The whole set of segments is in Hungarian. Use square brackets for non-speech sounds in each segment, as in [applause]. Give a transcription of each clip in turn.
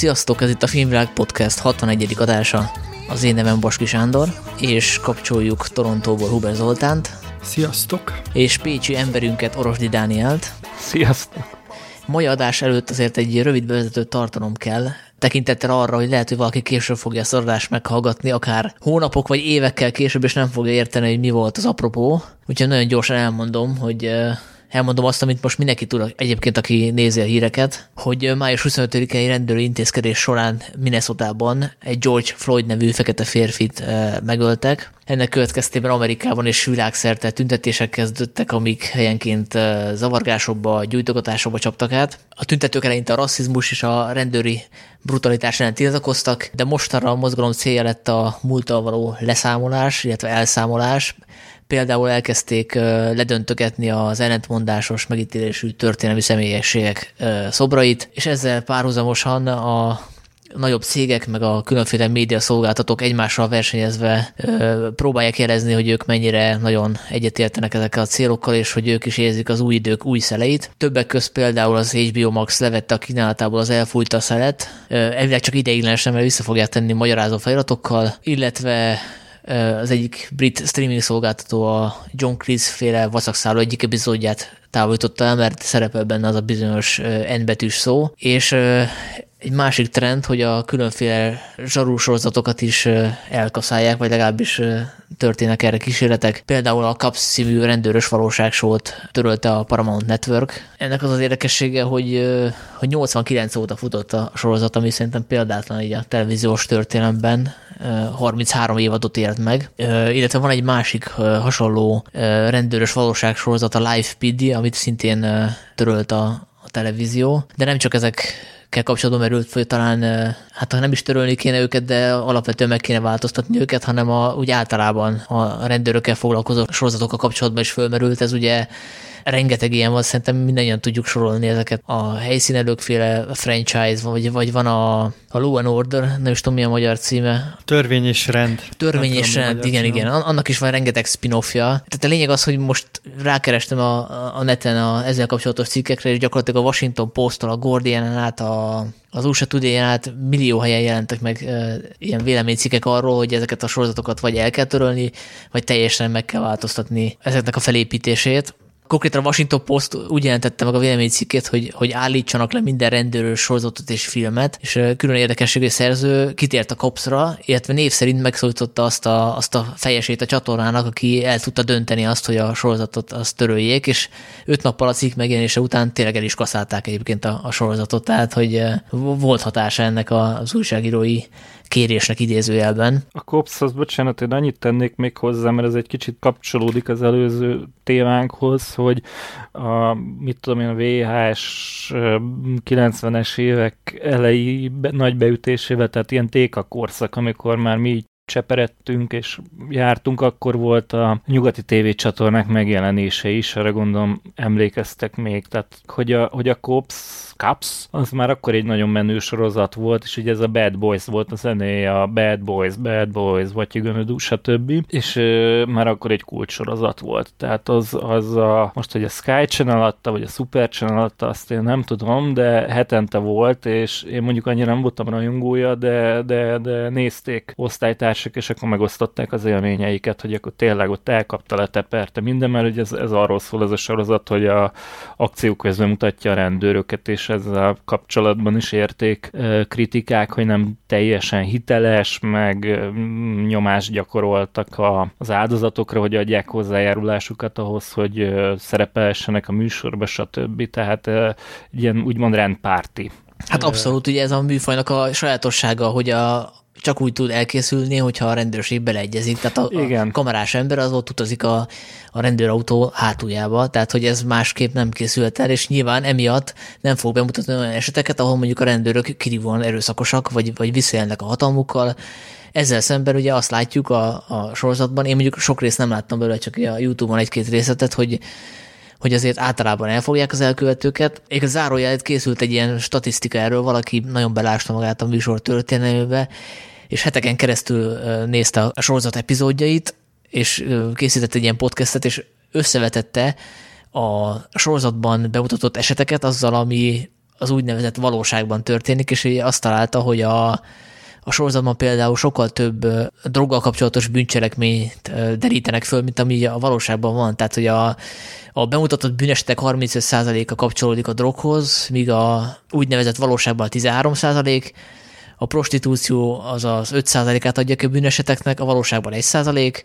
Sziasztok, ez itt a Filmvilág Podcast 61. adása. Az én nevem Baski Sándor, és kapcsoljuk Torontóból Huber Zoltánt. Sziasztok! És pécsi emberünket Orosdi Dánielt. Sziasztok! Mai adás előtt azért egy rövid bevezetőt tartanom kell, tekintettel arra, hogy lehet, hogy valaki később fogja ezt adást meghallgatni, akár hónapok vagy évekkel később, és nem fogja érteni, hogy mi volt az apropó. Úgyhogy nagyon gyorsan elmondom, hogy elmondom azt, amit most mindenki tud egyébként, aki nézi a híreket, hogy május 25-i rendőri intézkedés során Minnesota-ban egy George Floyd nevű fekete férfit megöltek. Ennek következtében Amerikában és világszerte tüntetések kezdődtek, amik helyenként zavargásokba, gyújtogatásokba csaptak át. A tüntetők eleinte a rasszizmus és a rendőri brutalitás ellen tiltakoztak, de mostanra a mozgalom célja lett a múltal való leszámolás, illetve elszámolás, például elkezdték ledöntögetni az ellentmondásos megítélésű történelmi személyességek szobrait, és ezzel párhuzamosan a nagyobb cégek, meg a különféle média szolgáltatók egymással versenyezve ö, próbálják jelezni, hogy ők mennyire nagyon egyetértenek ezekkel a célokkal, és hogy ők is érzik az új idők új szeleit. Többek közt például az HBO Max levette a kínálatából az elfújt a szelet, ö, elvileg csak ideiglenesen, mert vissza fogják tenni magyarázó feliratokkal, illetve az egyik brit streaming szolgáltató a John Cleese féle vacakszáló egyik epizódját távolította el, mert szerepel benne az a bizonyos N betűs szó, és egy másik trend, hogy a különféle zsarúsorozatokat is elkaszálják, vagy legalábbis történnek erre kísérletek. Például a Caps szívű rendőrös valóságsót törölte a Paramount Network. Ennek az az érdekessége, hogy, hogy 89 óta futott a sorozat, ami szerintem példátlan így a televíziós történelemben. 33 évadot ért meg, illetve van egy másik hasonló rendőrös valóságsorozat, a Live PD, amit szintén törölt a, a televízió, de nem csak ezek kell kapcsolatban merült hogy talán, hát nem is törölni kéne őket, de alapvetően meg kéne változtatni őket, hanem a, úgy általában a rendőrökkel foglalkozó sorozatokkal kapcsolatban is fölmerült. Ez ugye rengeteg ilyen van, szerintem mindannyian tudjuk sorolni ezeket. A helyszínelőkféle franchise, vagy, vagy van a, a Law and Order, nem is tudom mi a magyar címe. Törvény és rend. Törvény és rend, igen, címe. igen. Annak is van rengeteg spin-offja. Tehát a lényeg az, hogy most rákerestem a, a neten a ezzel kapcsolatos cikkekre, és gyakorlatilag a Washington Post-tól, a guardian át, a, az USA today át millió helyen jelentek meg e, ilyen véleménycikkek arról, hogy ezeket a sorozatokat vagy el kell törölni, vagy teljesen meg kell változtatni ezeknek a felépítését konkrétan a Washington Post úgy jelentette meg a véleménycikkét, hogy, hogy állítsanak le minden rendőrös sorozatot és filmet, és külön érdekességű szerző kitért a kopszra, illetve név szerint megszólította azt a, azt a fejesét a csatornának, aki el tudta dönteni azt, hogy a sorozatot azt töröljék, és öt nappal a cikk megjelenése után tényleg el is kaszálták egyébként a, a sorozatot, tehát hogy volt hatása ennek az újságírói kérésnek idézőjelben. A COPS-hoz, bocsánat, én annyit tennék még hozzá, mert ez egy kicsit kapcsolódik az előző témánkhoz, hogy a, mit tudom én, a VHS 90-es évek elejé nagy beütésével, tehát ilyen téka korszak, amikor már mi cseperedtünk és jártunk, akkor volt a nyugati tévécsatornák megjelenése is, arra gondolom emlékeztek még, tehát hogy a, hogy a COPS Cups, az már akkor egy nagyon menő sorozat volt, és ugye ez a Bad Boys volt a zenéje, a Bad Boys, Bad Boys, What You Gonna Do, stb. És ö, már akkor egy kult sorozat volt. Tehát az, az a, most, hogy a Sky Channel adta, vagy a Super Channel adta, azt én nem tudom, de hetente volt, és én mondjuk annyira nem voltam rajongója, de, de, de nézték osztálytársak, és akkor megosztották az élményeiket, hogy akkor tényleg ott elkapta, leteperte minden, mert ugye ez, ez arról szól ez a sorozat, hogy a akció közben mutatja a rendőröket, és ezzel kapcsolatban is érték kritikák, hogy nem teljesen hiteles, meg nyomást gyakoroltak a, az áldozatokra, hogy adják hozzájárulásukat ahhoz, hogy szerepelhessenek a műsorba, stb. Tehát ilyen úgymond rendpárti. Hát abszolút, ugye ez a műfajnak a sajátossága, hogy a, csak úgy tud elkészülni, hogyha a rendőrség beleegyezik. Tehát a, Igen. a kamerás ember az ott utazik a, a rendőrautó hátuljába, tehát hogy ez másképp nem készült el, és nyilván emiatt nem fog bemutatni olyan eseteket, ahol mondjuk a rendőrök kirívóan erőszakosak, vagy, vagy visszajelnek a hatalmukkal, ezzel szemben ugye azt látjuk a, a sorozatban, én mondjuk sok részt nem láttam belőle, csak a YouTube-on egy-két részletet, hogy hogy azért általában elfogják az elkövetőket. A zárójelet készült egy ilyen statisztika erről, valaki nagyon belásta magát a műsor történelmébe, és heteken keresztül nézte a sorozat epizódjait, és készített egy ilyen podcastet, és összevetette a sorozatban bemutatott eseteket azzal, ami az úgynevezett valóságban történik, és azt találta, hogy a, a sorozatban például sokkal több droggal kapcsolatos bűncselekményt derítenek föl, mint ami a valóságban van. Tehát, hogy a, a bemutatott bűnesetek 35%-a kapcsolódik a droghoz, míg a úgynevezett valóságban a 13%, a prostitúció az az 5%-át adja ki a bűneseteknek, a valóságban 1%,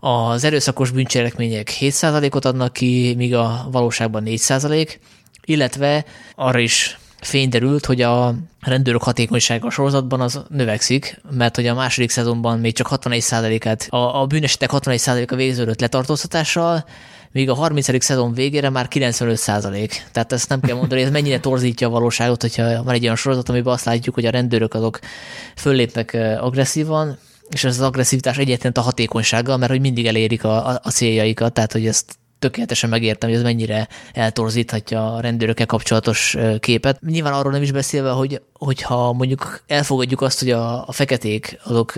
az erőszakos bűncselekmények 7%-ot adnak ki, míg a valóságban 4%, illetve arra is fényderült, hogy a rendőrök hatékonysága a sorozatban az növekszik, mert hogy a második szezonban még csak 61%-át, a, a bűnesetek 61%-a végződött letartóztatással, míg a 30. szezon végére már 95 százalék. Tehát ezt nem kell mondani, ez mennyire torzítja a valóságot, hogyha van egy olyan sorozat, amiben azt látjuk, hogy a rendőrök azok föllépnek agresszívan, és ez az agresszivitás egyetlen a hatékonysággal, mert hogy mindig elérik a, a, a céljaikat, tehát hogy ezt tökéletesen megértem, hogy ez mennyire eltorzíthatja a rendőrökkel kapcsolatos képet. Nyilván arról nem is beszélve, hogy hogyha mondjuk elfogadjuk azt, hogy a, a feketék azok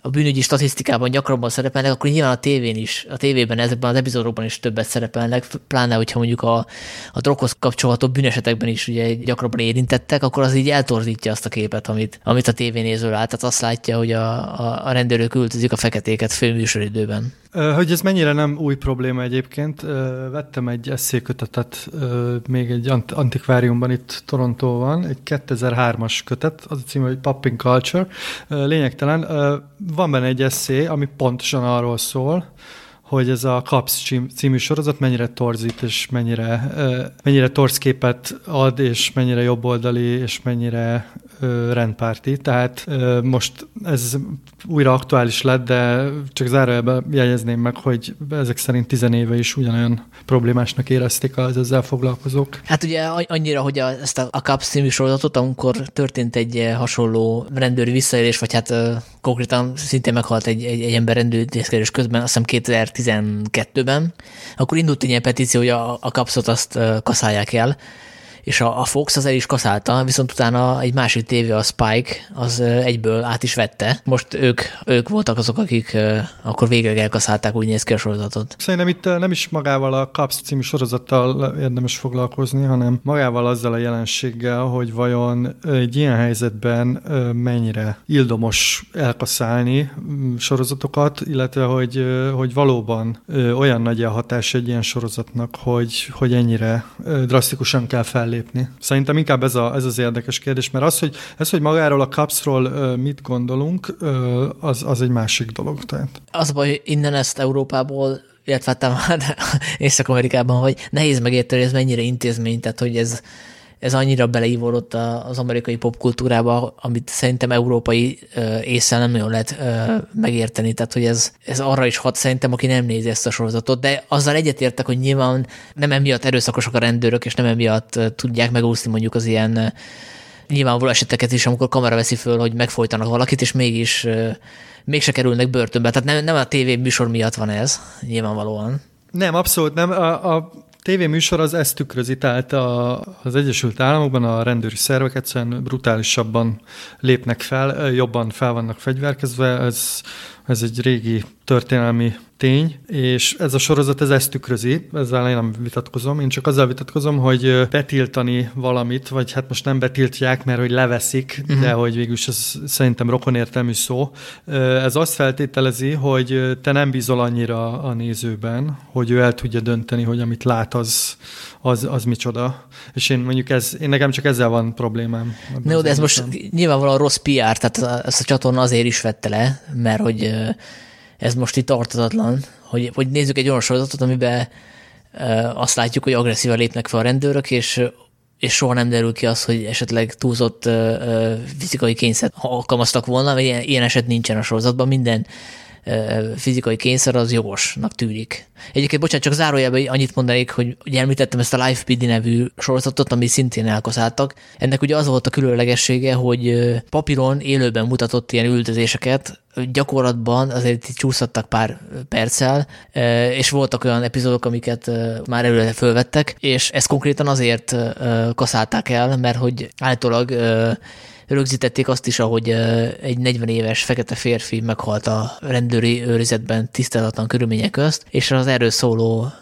a bűnügyi statisztikában gyakrabban szerepelnek, akkor nyilván a tévén is, a tévében ezekben az epizódokban is többet szerepelnek, pláne hogyha mondjuk a, a droghoz kapcsolható bűnesetekben is ugye gyakrabban érintettek, akkor az így eltorzítja azt a képet, amit, amit a tévénéző lát. Tehát azt látja, hogy a, a, a rendőrök ültözik a feketéket főműsoridőben. Hogy ez mennyire nem új probléma egyébként, vettem egy eszékötetet még egy antikváriumban itt Torontóban, egy 2003-as kötet, az a cím, hogy Popping Culture. Lényegtelen, van benne egy eszé, ami pontosan arról szól, hogy ez a Caps című sorozat mennyire torzít, és mennyire, mennyire torz képet ad, és mennyire jobboldali, és mennyire rendpárti. Tehát most ez újra aktuális lett, de csak zárójelben jegyezném meg, hogy ezek szerint tizenéve is ugyanolyan problémásnak érezték az ezzel foglalkozók. Hát ugye annyira, hogy ezt a, a Caps című sorozatot, amikor történt egy hasonló rendőri visszaélés, vagy hát konkrétan szintén meghalt egy, egy, egy ember rendőrintézkedés közben, azt hiszem 2012-ben, akkor indult egy ilyen petíció, hogy a, a kapszot azt kaszálják el, és a, a Fox az el is kaszálta, viszont utána egy másik tévé, a Spike, az egyből át is vette. Most ők, ők voltak azok, akik akkor végre elkaszálták, úgy néz ki a sorozatot. Szerintem itt nem is magával a Caps című sorozattal érdemes foglalkozni, hanem magával azzal a jelenséggel, hogy vajon egy ilyen helyzetben mennyire ildomos elkaszálni mm, sorozatokat, illetve hogy, hogy valóban olyan nagy a hatás egy ilyen sorozatnak, hogy, hogy ennyire drasztikusan kell fellépni lépni. Szerintem inkább ez, a, ez az érdekes kérdés, mert az, hogy, ez, hogy magáról a kapszról mit gondolunk, az, az egy másik dolog. Tehát. Az baj, innen ezt Európából illetve hát [laughs] Észak-Amerikában, hogy nehéz megérteni, hogy ez mennyire intézmény, tehát hogy ez, ez annyira beleívódott az amerikai popkultúrába, amit szerintem európai észre nem nagyon lehet megérteni, tehát hogy ez, ez arra is hat szerintem, aki nem nézi ezt a sorozatot, de azzal egyetértek, hogy nyilván nem emiatt erőszakosak a rendőrök, és nem emiatt tudják megúszni mondjuk az ilyen nyilvánvaló eseteket is, amikor kamera veszi föl, hogy megfojtanak valakit, és mégis mégse kerülnek börtönbe. Tehát nem, nem a tévé műsor miatt van ez, nyilvánvalóan. Nem, abszolút nem. A, a tévéműsor az ezt tükrözi, tehát a, az Egyesült Államokban a rendőri szervek egyszerűen brutálisabban lépnek fel, jobban fel vannak fegyverkezve, ez, ez egy régi történelmi tény, és ez a sorozat ez ezt tükrözi, ezzel én nem vitatkozom, én csak azzal vitatkozom, hogy betiltani valamit, vagy hát most nem betiltják, mert hogy leveszik, uh-huh. de hogy végülis ez szerintem rokonértelmű szó. Ez azt feltételezi, hogy te nem bízol annyira a nézőben, hogy ő el tudja dönteni, hogy amit lát, az, az, az micsoda. És én mondjuk ez, én nekem csak ezzel van problémám. No, de ez most nyilvánvalóan rossz PR, tehát ezt a csatorna azért is vette le, mert hogy ez most itt tartatatlan, hogy, hogy nézzük egy olyan sorozatot, amiben azt látjuk, hogy agresszívan lépnek fel a rendőrök, és és soha nem derül ki az, hogy esetleg túlzott fizikai kényszert alkalmaztak volna, mert ilyen, ilyen eset nincsen a sorozatban, minden fizikai kényszer az jogosnak tűnik. Egyébként, bocsánat, csak zárójelben annyit mondanék, hogy ugye említettem ezt a Life PD nevű sorozatot, ami szintén elkaszáltak. Ennek ugye az volt a különlegessége, hogy papíron élőben mutatott ilyen üldözéseket, gyakorlatban azért csúszhattak pár perccel, és voltak olyan epizódok, amiket már előre fölvettek, és ezt konkrétan azért kaszálták el, mert hogy állítólag rögzítették azt is, ahogy egy 40 éves fekete férfi meghalt a rendőri őrizetben tiszteletlen körülmények közt, és az erről szóló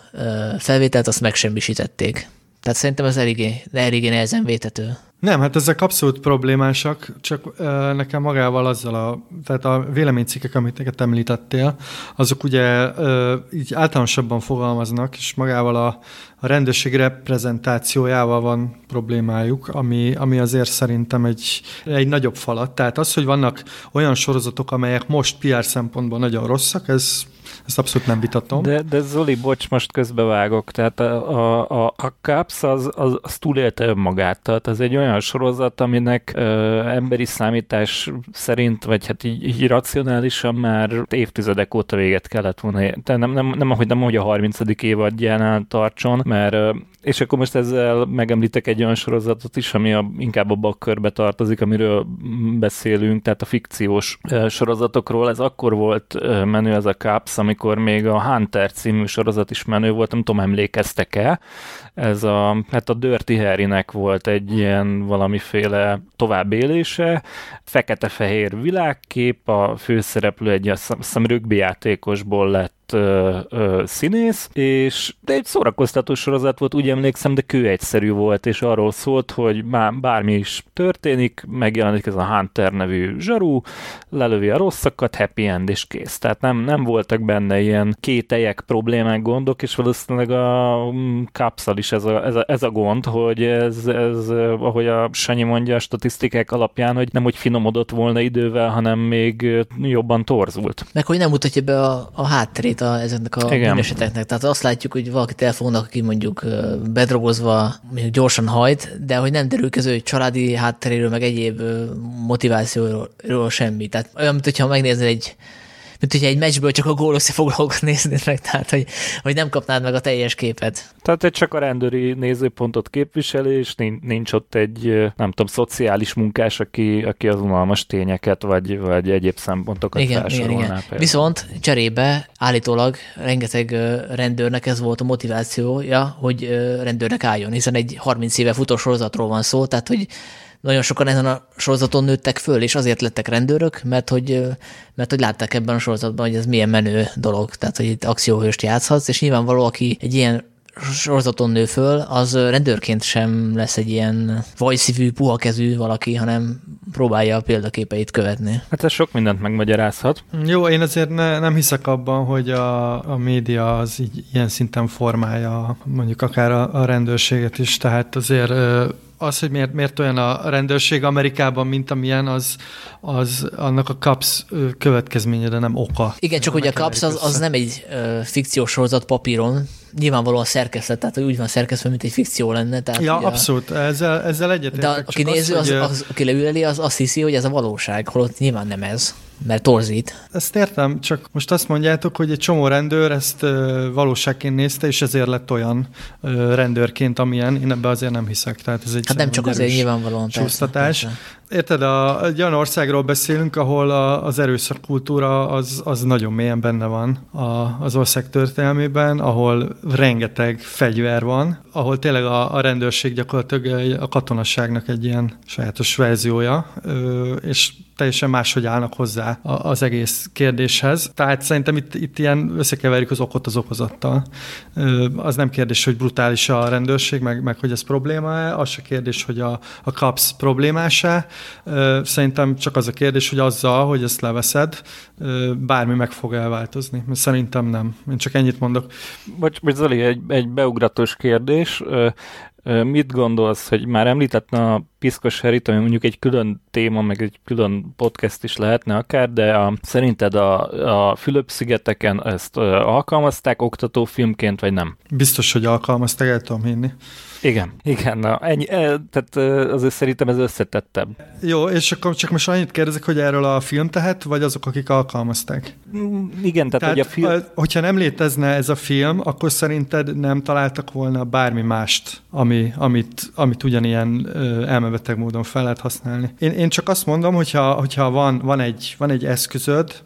felvételt azt megsemmisítették. Tehát szerintem ez eléggé, eléggé nehezen vétető. Nem, hát ezek abszolút problémásak, csak uh, nekem magával azzal a, tehát a véleménycikkek, amit említettél, azok ugye uh, így általánosabban fogalmaznak, és magával a, a rendőrség reprezentációjával van problémájuk, ami, ami azért szerintem egy, egy nagyobb falat. Tehát az, hogy vannak olyan sorozatok, amelyek most PR szempontból nagyon rosszak, ez ezt abszolút nem vitatom. De, de Zoli, bocs, most közbevágok. Tehát a, a, a Caps az, az, az túlélte önmagát. Tehát ez egy olyan sorozat, aminek ö, emberi számítás szerint, vagy hát így, így racionálisan már évtizedek óta véget kellett volna. Tehát nem, nem, nem, ahogy, nem, ahogy a 30. évadjánál tartson, mert és akkor most ezzel megemlítek egy olyan sorozatot is, ami a, inkább a körbe tartozik, amiről beszélünk, tehát a fikciós sorozatokról. Ez akkor volt menő ez a Caps, amikor még a Hunter című sorozat is menő volt, nem tudom, emlékeztek-e. Ez a, hát a Dirty Harry-nek volt egy ilyen valamiféle továbbélése, fekete-fehér világkép, a főszereplő egy azt hiszem rögbi játékosból lett ö, ö, színész, és de egy szórakoztató sorozat volt, úgy emlékszem, de kő egyszerű volt, és arról szólt, hogy már bármi is történik, megjelenik ez a Hunter nevű zsarú, lelövi a rosszakat, happy end, és kész. Tehát nem, nem voltak benne ilyen kételyek, problémák, gondok, és valószínűleg a mm, kapszal is ez a, ez a, ez a gond, hogy ez, ez, ahogy a Sanyi mondja a statisztikák alapján, hogy nem hogy finomodott volna idővel, hanem még jobban torzult. Meg hogy nem mutatja be a, a hátterét a, ezeknek a bűneseteknek. Tehát azt látjuk, hogy valakit elfognak, aki mondjuk bedrogozva mondjuk gyorsan hajt, de hogy nem derül közül, hogy családi hátteréről, meg egyéb motivációról semmi. Tehát olyan, mint hogyha megnézni egy mint hogyha egy meccsből csak a gól összefoglalókat [laughs] néznéd meg, tehát hogy, hogy nem kapnád meg a teljes képet. Tehát egy csak a rendőri nézőpontot képviseli, és nincs ott egy, nem tudom, szociális munkás, aki, aki az unalmas tényeket, vagy, vagy egyéb szempontokat igen, igen, igen. Viszont cserébe állítólag rengeteg rendőrnek ez volt a motivációja, hogy rendőrnek álljon, hiszen egy 30 éve futó sorozatról van szó, tehát hogy nagyon sokan ezen a sorozaton nőttek föl, és azért lettek rendőrök, mert hogy, mert hogy látták ebben a sorozatban, hogy ez milyen menő dolog, tehát hogy itt akcióhőst játszhatsz, és nyilvánvaló, aki egy ilyen sorozaton nő föl, az rendőrként sem lesz egy ilyen vajszívű, puha kezű valaki, hanem próbálja a példaképeit követni. Hát ez sok mindent megmagyarázhat. Jó, én azért ne, nem hiszek abban, hogy a, a média az így ilyen szinten formálja mondjuk akár a, a rendőrséget is, tehát azért az, hogy miért, miért olyan a rendőrség Amerikában, mint amilyen, az, az annak a CAPS következménye, de nem oka. Igen, csak hogy a CAPS az, az nem egy uh, fikciós sorozat papíron, nyilvánvalóan szerkesztett, tehát hogy úgy van szerkesztve, mint egy fikció lenne. Tehát, ja, abszolút, a... ezzel, ezzel egyetértek. De aki néző, az, az, aki leüleli, az azt hiszi, hogy ez a valóság, holott nyilván nem ez mert torzít. Ezt értem, csak most azt mondjátok, hogy egy csomó rendőr ezt valóságként nézte, és ezért lett olyan rendőrként, amilyen. Én ebbe azért nem hiszek. Tehát ez egy hát nem csak azért nyilvánvalóan. Csúsztatás. Persze, persze. Érted, a, egy olyan országról beszélünk, ahol a, az erőszakkultúra az, az nagyon mélyen benne van a, az ország történelmében, ahol rengeteg fegyver van, ahol tényleg a, a rendőrség gyakorlatilag a katonasságnak egy ilyen sajátos verziója, és teljesen máshogy állnak hozzá az egész kérdéshez. Tehát szerintem itt, itt ilyen összekeverjük az okot az okozattal. Az nem kérdés, hogy brutális a rendőrség, meg, meg hogy ez probléma-e, az se kérdés, hogy a, a CAPS problémás-e. Szerintem csak az a kérdés, hogy azzal, hogy ezt leveszed, bármi meg fog elváltozni. Szerintem nem. Én csak ennyit mondok. Bocs, Zoli, egy, egy beugratós kérdés. Mit gondolsz, hogy már említettem a piszkos herit, ami mondjuk egy külön téma, meg egy külön podcast is lehetne akár, de a, szerinted a, a Fülöp-szigeteken ezt alkalmazták oktatófilmként, vagy nem? Biztos, hogy alkalmazták, el tudom hinni. Igen, igen, na, ennyi, e, tehát azért szerintem ez összetettebb. Jó, és akkor csak most annyit kérdezek, hogy erről a film tehet, vagy azok, akik alkalmazták? Mm, igen, tehát, tehát hogy a film... Hogyha nem létezne ez a film, akkor szerinted nem találtak volna bármi mást, ami, amit, amit ugyanilyen elmebeteg módon fel lehet használni. Én, én csak azt mondom, hogyha, hogyha van, van, egy, van egy eszközöd,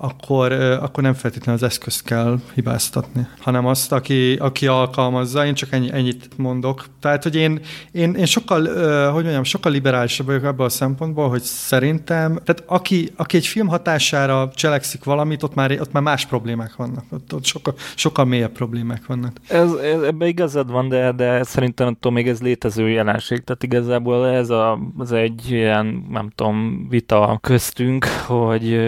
akkor, akkor nem feltétlenül az eszközt kell hibáztatni, hanem azt, aki, aki alkalmazza, én csak ennyi, ennyit mondok. Tehát, hogy én, én, én sokkal, hogy mondjam, sokkal liberálisabb vagyok ebből a szempontból, hogy szerintem, tehát aki, aki egy film hatására cselekszik valamit, ott már, ott már más problémák vannak, ott, ott sokkal, sokkal mélyebb problémák vannak. Ez, ez, ebben igazad van, de, de szerintem attól még ez létező jelenség, tehát igazából ez a, az egy ilyen, nem tudom, vita köztünk, hogy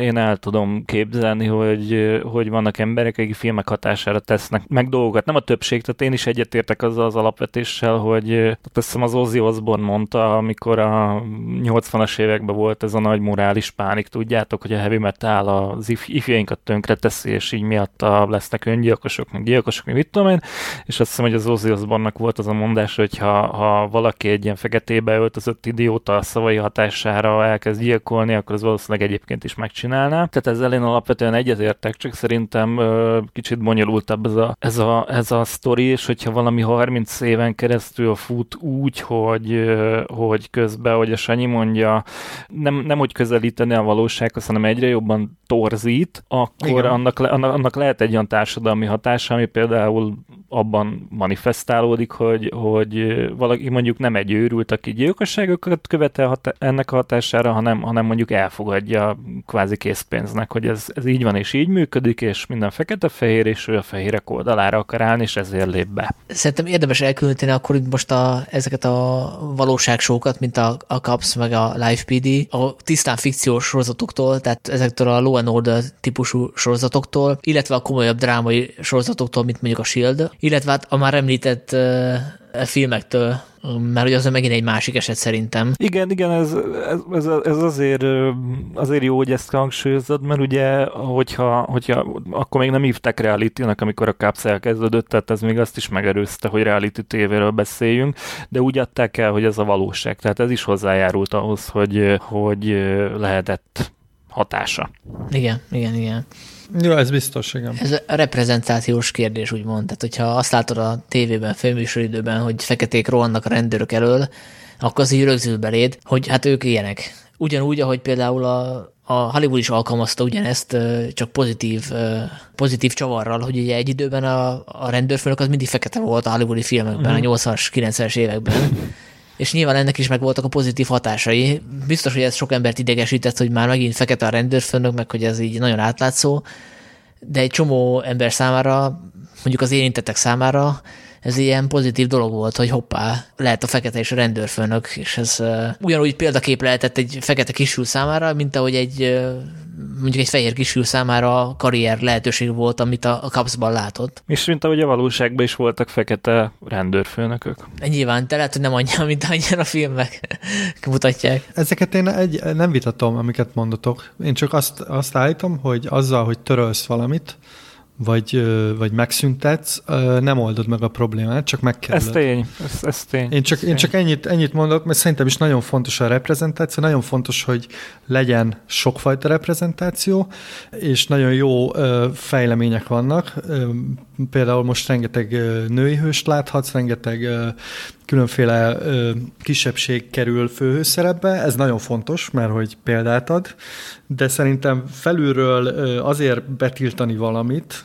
én el tudom képzelni, hogy, hogy vannak emberek, akik filmek hatására tesznek meg dolgokat. Nem a többség, tehát én is egyetértek azzal az alapvetéssel, hogy azt hiszem az Ozzy Osbourne mondta, amikor a 80-as években volt ez a nagy morális pánik, tudjátok, hogy a heavy metal az if- ifjainkat tönkre teszi, és így miatta lesznek öngyilkosok, meg gyilkosok, meg mit tudom én, és azt hiszem, hogy az Ozzy osbourne volt az a mondás, hogy ha, ha valaki egy ilyen feketébe öltözött idióta a szavai hatására elkezd gyilkolni, akkor az valószínűleg egyébként is megcsinálná. Tehát ezzel én alapvetően egyetértek, csak szerintem ö, kicsit bonyolultabb ez a, ez, a, ez a sztori, és hogyha valami 30 éven keresztül fut úgy, hogy, ö, hogy közben, hogy a Sanyi mondja, nem, nem hogy közelíteni a valósághoz, hanem egyre jobban torzít, akkor annak, le, annak, annak lehet egy olyan társadalmi hatása, ami például abban manifestálódik, hogy, hogy valaki mondjuk nem egy őrült, aki gyilkosságokat követel hat- ennek a hatására, hanem, hanem mondjuk elfogadja kvázi készpénznek, hogy ez, ez így van és így működik, és minden fekete-fehér, és ő a fehérek oldalára akar állni, és ezért lép be. Szerintem érdemes elkülöníteni akkor itt most a, ezeket a valóságsókat, mint a, a CAPS meg a Live PD, a tisztán fikciós sorozatoktól, tehát ezektől a Law and Order típusú sorozatoktól, illetve a komolyabb drámai sorozatoktól, mint mondjuk a S.H.I.E.L.D., illetve hát a már említett uh, filmektől, mert ugye az megint egy másik eset szerintem. Igen, igen, ez, ez, ez azért, azért jó, hogy ezt hangsúlyozod, mert ugye, hogyha, hogyha akkor még nem hívták reality amikor a Caps elkezdődött, tehát ez még azt is megerőzte, hogy reality tévéről beszéljünk, de úgy adták el, hogy ez a valóság. Tehát ez is hozzájárult ahhoz, hogy, hogy lehetett hatása. Igen, igen, igen. Jó, ez biztos, igen. Ez a reprezentációs kérdés, úgymond. Tehát, hogyha azt látod a tévében, főműsoridőben, hogy feketék rohannak a rendőrök elől, akkor az így rögzül beléd, hogy hát ők ilyenek. Ugyanúgy, ahogy például a, a Hollywood is alkalmazta ugyanezt, csak pozitív, pozitív csavarral, hogy ugye egy időben a, a rendőrfőnök az mindig fekete volt a hollywoodi filmekben, mm. a 80-as, 90-es években. És nyilván ennek is meg voltak a pozitív hatásai. Biztos, hogy ez sok embert idegesített, hogy már megint fekete a rendőrfőnök, meg hogy ez így nagyon átlátszó, de egy csomó ember számára, mondjuk az érintettek számára ez ilyen pozitív dolog volt, hogy hoppá, lehet a fekete és a rendőrfőnök, és ez uh, ugyanúgy példakép lehetett egy fekete kisfiú számára, mint ahogy egy uh, mondjuk egy fehér kisfiú számára karrier lehetőség volt, amit a, a kapszban látott. És mint ahogy a valóságban is voltak fekete rendőrfőnökök. Nyilván, de lehet, hogy nem annyi, mint annyian a filmek [laughs] mutatják. Ezeket én egy, nem vitatom, amiket mondotok. Én csak azt, azt állítom, hogy azzal, hogy törölsz valamit, vagy, vagy megszüntetsz, nem oldod meg a problémát, csak megkerülöd. Ez tény, ez, ez tény. Én csak, ez én csak ennyit, ennyit mondok, mert szerintem is nagyon fontos a reprezentáció, nagyon fontos, hogy legyen sokfajta reprezentáció, és nagyon jó fejlemények vannak. Például most rengeteg női hőst láthatsz, rengeteg különféle kisebbség kerül főhőszerepbe, ez nagyon fontos, mert hogy példát ad, de szerintem felülről azért betiltani valamit,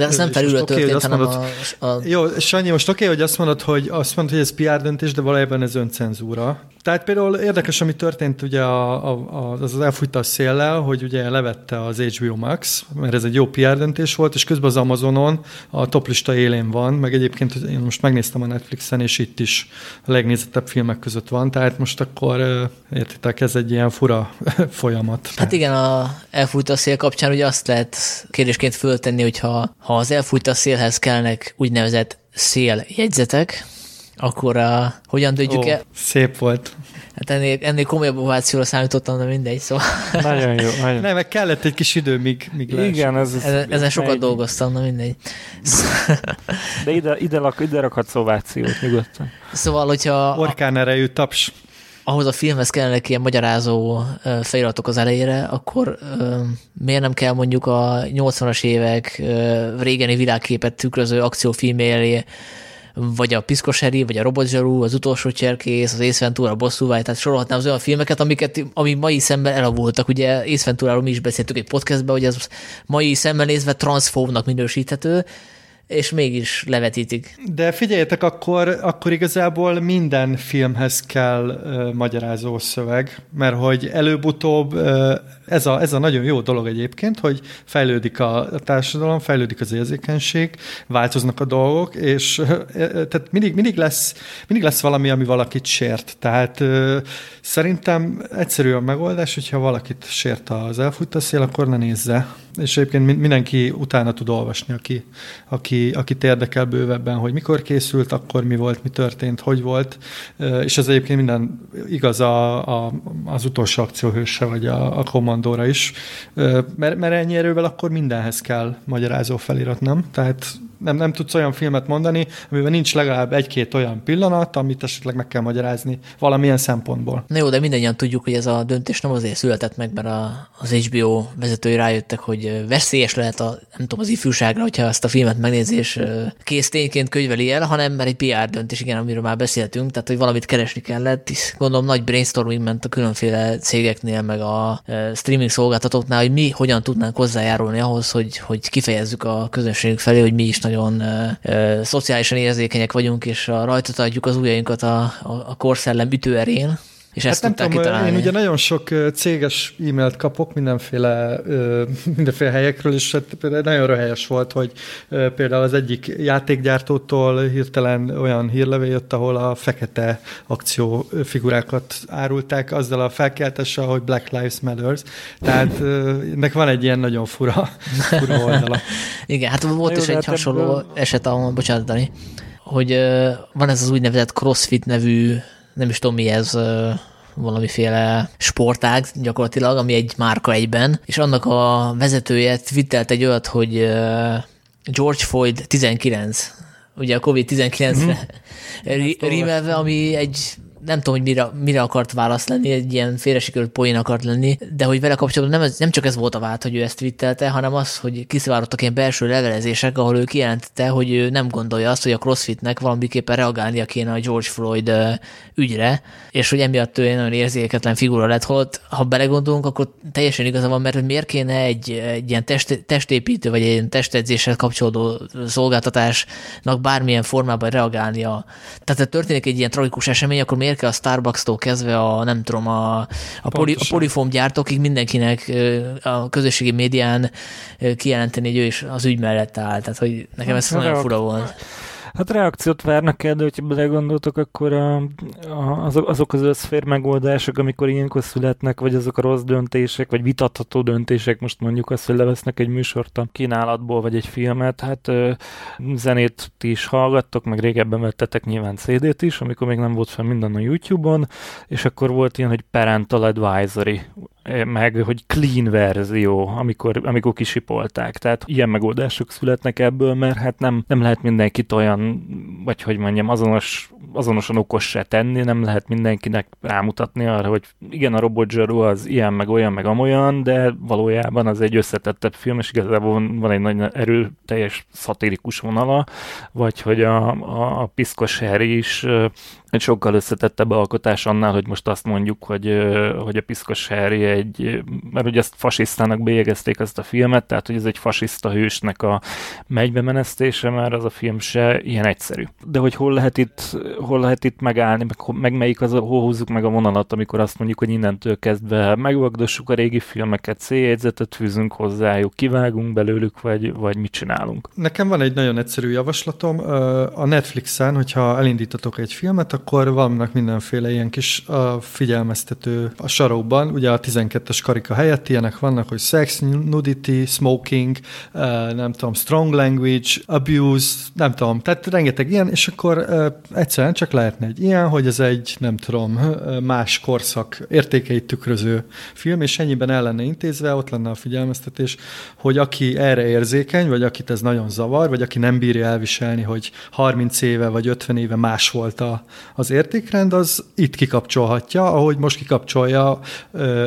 de ez nem felülről okay, történt, hanem mondod, a, a... Jó, Sanyi, most oké, okay, hogy azt mondod, hogy, azt mondod, hogy ez PR döntés, de valójában ez öncenzúra. Tehát például érdekes, ami történt ugye a, a, a, az, az elfújta a széllel, hogy ugye levette az HBO Max, mert ez egy jó PR döntés volt, és közben az Amazonon a toplista élén van, meg egyébként én most megnéztem a Netflixen, és itt is a legnézettebb filmek között van, tehát most akkor értitek, ez egy ilyen fura [laughs] folyamat. Hát igen, a elfújta a szél kapcsán ugye azt lehet kérdésként föltenni, hogyha ha az elfújta a szélhez kellnek úgynevezett széljegyzetek, akkor uh, hogyan döntjük el? Szép volt. Hát ennél, ennél komolyabb ovációra számítottam, de mindegy, szóval. Nagyon jó. Nagyon. Nem, meg kellett egy kis idő, míg, míg Igen, ez, ez, ezen, ezen sokat egy... dolgoztam, na mindegy. De ide, ide, ide rakhatsz ovációt nyugodtan. Szóval, hogyha... Orkán erejű taps ahhoz a filmhez kellene ilyen magyarázó feliratok az elejére, akkor miért nem kell mondjuk a 80-as évek régeni világképet tükröző akciófilm elé vagy a Piszkos Harry, vagy a Robot Zsaru, az utolsó cserkész, az Ace Ventura, bosszúvágy, tehát sorolhatnám az olyan filmeket, amiket, ami mai szemben elavultak. Ugye Ace Venturáról mi is beszéltük egy podcastben, hogy az mai szemben nézve transzfóvnak minősíthető, és mégis levetítik. De figyeljetek, akkor, akkor igazából minden filmhez kell uh, magyarázó szöveg, mert hogy előbb-utóbb uh, ez, a, ez a nagyon jó dolog egyébként, hogy fejlődik a, társadalom, fejlődik az érzékenység, változnak a dolgok, és uh, tehát mindig, mindig, lesz, mindig lesz valami, ami valakit sért. Tehát uh, szerintem egyszerű a megoldás, hogyha valakit sért az elfut a szél, akkor ne nézze. És egyébként mindenki utána tud olvasni, aki, aki akit érdekel bővebben, hogy mikor készült, akkor mi volt, mi történt, hogy volt, és ez egyébként minden igaz a, a, az utolsó akcióhőse, vagy a, a kommandóra is, mert, mert ennyi erővel akkor mindenhez kell magyarázó felirat, nem? Tehát nem, nem tudsz olyan filmet mondani, amiben nincs legalább egy-két olyan pillanat, amit esetleg meg kell magyarázni valamilyen szempontból. Na jó, de mindannyian tudjuk, hogy ez a döntés nem azért született meg, mert a, az HBO vezetői rájöttek, hogy veszélyes lehet a, nem tudom, az ifjúságra, hogyha ezt a filmet megnézi és kész tényként könyveli el, hanem mert egy PR döntés, igen, amiről már beszéltünk, tehát hogy valamit keresni kellett, és gondolom nagy brainstorming ment a különféle cégeknél, meg a streaming szolgáltatóknál, hogy mi hogyan tudnánk hozzájárulni ahhoz, hogy, hogy kifejezzük a közönségünk felé, hogy mi is nagyon ö, szociálisan érzékenyek vagyunk, és a rajta adjuk az ujjainkat a, a, a korszellem ütőerén, és hát ezt nem tudom, kitalálni. Én ugye nagyon sok céges e-mailt kapok mindenféle, mindenféle helyekről, és hát nagyon röhelyes volt, hogy például az egyik játékgyártótól hirtelen olyan hírlevél jött, ahol a fekete akciófigurákat árulták azzal a felkeltessel, hogy Black Lives Matters. Tehát ennek van egy ilyen nagyon fura, [laughs] fura oldala. Igen, hát volt is egy hát hasonló ebből... eset, ahol, bocsánat, Dani, hogy van ez az úgynevezett CrossFit nevű nem is tudom mi ez, valamiféle sportág gyakorlatilag, ami egy márka egyben, és annak a vezetője twittelt egy olyat, hogy George Floyd 19, ugye a COVID-19-re mm-hmm. [laughs] rímelve, ami egy nem tudom, hogy mire, mire akart válasz lenni, egy ilyen félresikörült poén akart lenni, de hogy vele kapcsolatban nem, ez, nem csak ez volt a vált, hogy ő ezt twittelte, hanem az, hogy kiszivárogtak ilyen belső levelezések, ahol ő kijelentette, hogy ő nem gondolja azt, hogy a CrossFitnek valamiképpen reagálnia kéne a George Floyd ügyre, és hogy emiatt ő nagyon érzéketlen figura lett, holott ha belegondolunk, akkor teljesen igaza van, mert miért kéne egy, egy ilyen test, testépítő, vagy egy ilyen testedzéssel kapcsolódó szolgáltatásnak bármilyen formában reagálnia. Tehát ha történik egy ilyen tragikus esemény, akkor miért miért kell a Starbucks-tól kezdve a, nem tudom, a, a, poli, a polifóm gyártókig mindenkinek a közösségi médián kijelenteni, hogy ő is az ügy mellett áll. Tehát, hogy nekem ez hát, nagyon fura volt. Hát reakciót várnak el, de hogyha belegondoltok, akkor a, a, azok, azok az összfér megoldások, amikor ilyenkor születnek, vagy azok a rossz döntések, vagy vitatható döntések, most mondjuk azt, hogy levesznek egy műsort a kínálatból, vagy egy filmet, hát ö, zenét ti is hallgattok, meg régebben vettetek nyilván CD-t is, amikor még nem volt fel minden a YouTube-on, és akkor volt ilyen, hogy parental advisory, meg hogy clean verzió, amikor, amikor kisipolták. Tehát ilyen megoldások születnek ebből, mert hát nem, nem lehet mindenkit olyan, vagy hogy mondjam, azonos, azonosan okos se tenni, nem lehet mindenkinek rámutatni arra, hogy igen, a Robot Zsaru az ilyen, meg olyan, meg amolyan, de valójában az egy összetettebb film, és igazából van, van egy nagy erőteljes szatirikus vonala, vagy hogy a, a, a Piszkos Harry is egy sokkal összetettebb alkotás annál, hogy most azt mondjuk, hogy, hogy a Piszkos Harry egy, mert ugye ezt fasisztának bélyegezték ezt a filmet, tehát hogy ez egy fasiszta hősnek a megybe menesztése, mert az a film se ilyen egyszerű. De hogy hol lehet itt, hol lehet itt megállni, meg, meg melyik az, hol húzzuk meg a vonalat, amikor azt mondjuk, hogy innentől kezdve megvagdossuk a régi filmeket, céljegyzetet fűzünk hozzájuk, kivágunk belőlük, vagy, vagy mit csinálunk. Nekem van egy nagyon egyszerű javaslatom. A Netflixen, hogyha elindítatok egy filmet, akkor vannak mindenféle ilyen kis a figyelmeztető a sarokban, ugye a 12-es karika helyett ilyenek vannak, hogy sex, nudity, smoking, nem tudom, strong language, abuse, nem tudom, tehát rengeteg ilyen, és akkor egyszerűen csak lehetne egy ilyen, hogy ez egy, nem tudom, más korszak értékeit tükröző film, és ennyiben el lenne intézve, ott lenne a figyelmeztetés, hogy aki erre érzékeny, vagy akit ez nagyon zavar, vagy aki nem bírja elviselni, hogy 30 éve vagy 50 éve más volt a, az értékrend, az itt kikapcsolhatja, ahogy most kikapcsolja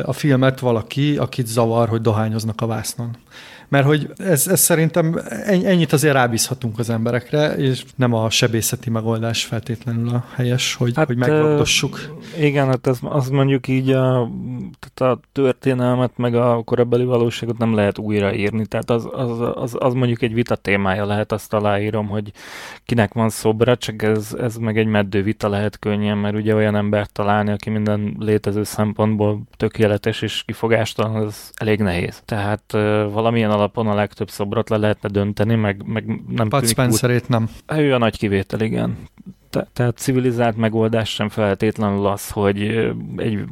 a filmet valaki, akit zavar, hogy dohányoznak a vásznon. Mert hogy ez, ez szerintem ennyit azért rábízhatunk az emberekre, és nem a sebészeti megoldás feltétlenül a helyes, hogy, hát, hogy megvagdossuk. Igen, hát ez, az mondjuk így a, tehát a történelmet, meg a korabeli valóságot nem lehet újraírni, tehát az, az, az, az mondjuk egy vita témája lehet, azt aláírom, hogy kinek van szobra, csak ez, ez meg egy meddő vita lehet könnyen, mert ugye olyan embert találni, aki minden létező szempontból tökéletes és kifogástalan, az elég nehéz. Tehát valamilyen alapon a legtöbb szobrot le lehetne dönteni, meg, meg nem Pat Spencerét nem. Ő a nagy kivétel, igen te, tehát civilizált megoldás sem feltétlenül az, hogy egy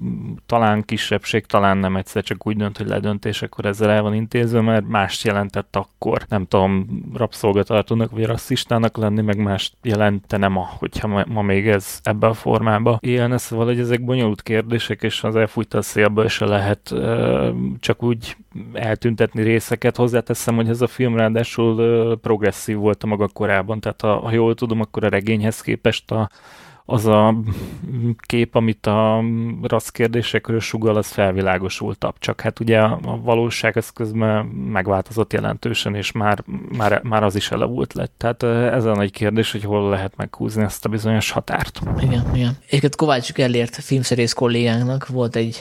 talán kisebbség, talán nem egyszer csak úgy dönt, hogy ledönt, és akkor ezzel el van intézve, mert mást jelentett akkor. Nem tudom, rabszolgatartónak vagy rasszistának lenni, meg mást jelentene ma, hogyha ma, ma még ez ebbe a formába élne. Szóval, hogy ezek bonyolult kérdések, és az elfújta a szélből se lehet uh, csak úgy eltüntetni részeket. Hozzáteszem, hogy ez a film ráadásul uh, progresszív volt a maga korában, tehát ha, ha jól tudom, akkor a regényhez képest képest a, az a kép, amit a rassz kérdésekről sugal, az felvilágosultabb. Csak hát ugye a, valóság ez közben megváltozott jelentősen, és már, már, már az is elavult lett. Tehát ez a nagy kérdés, hogy hol lehet meghúzni ezt a bizonyos határt. Igen, igen. Egyébként Kovács Gellért filmszerész kollégánknak volt egy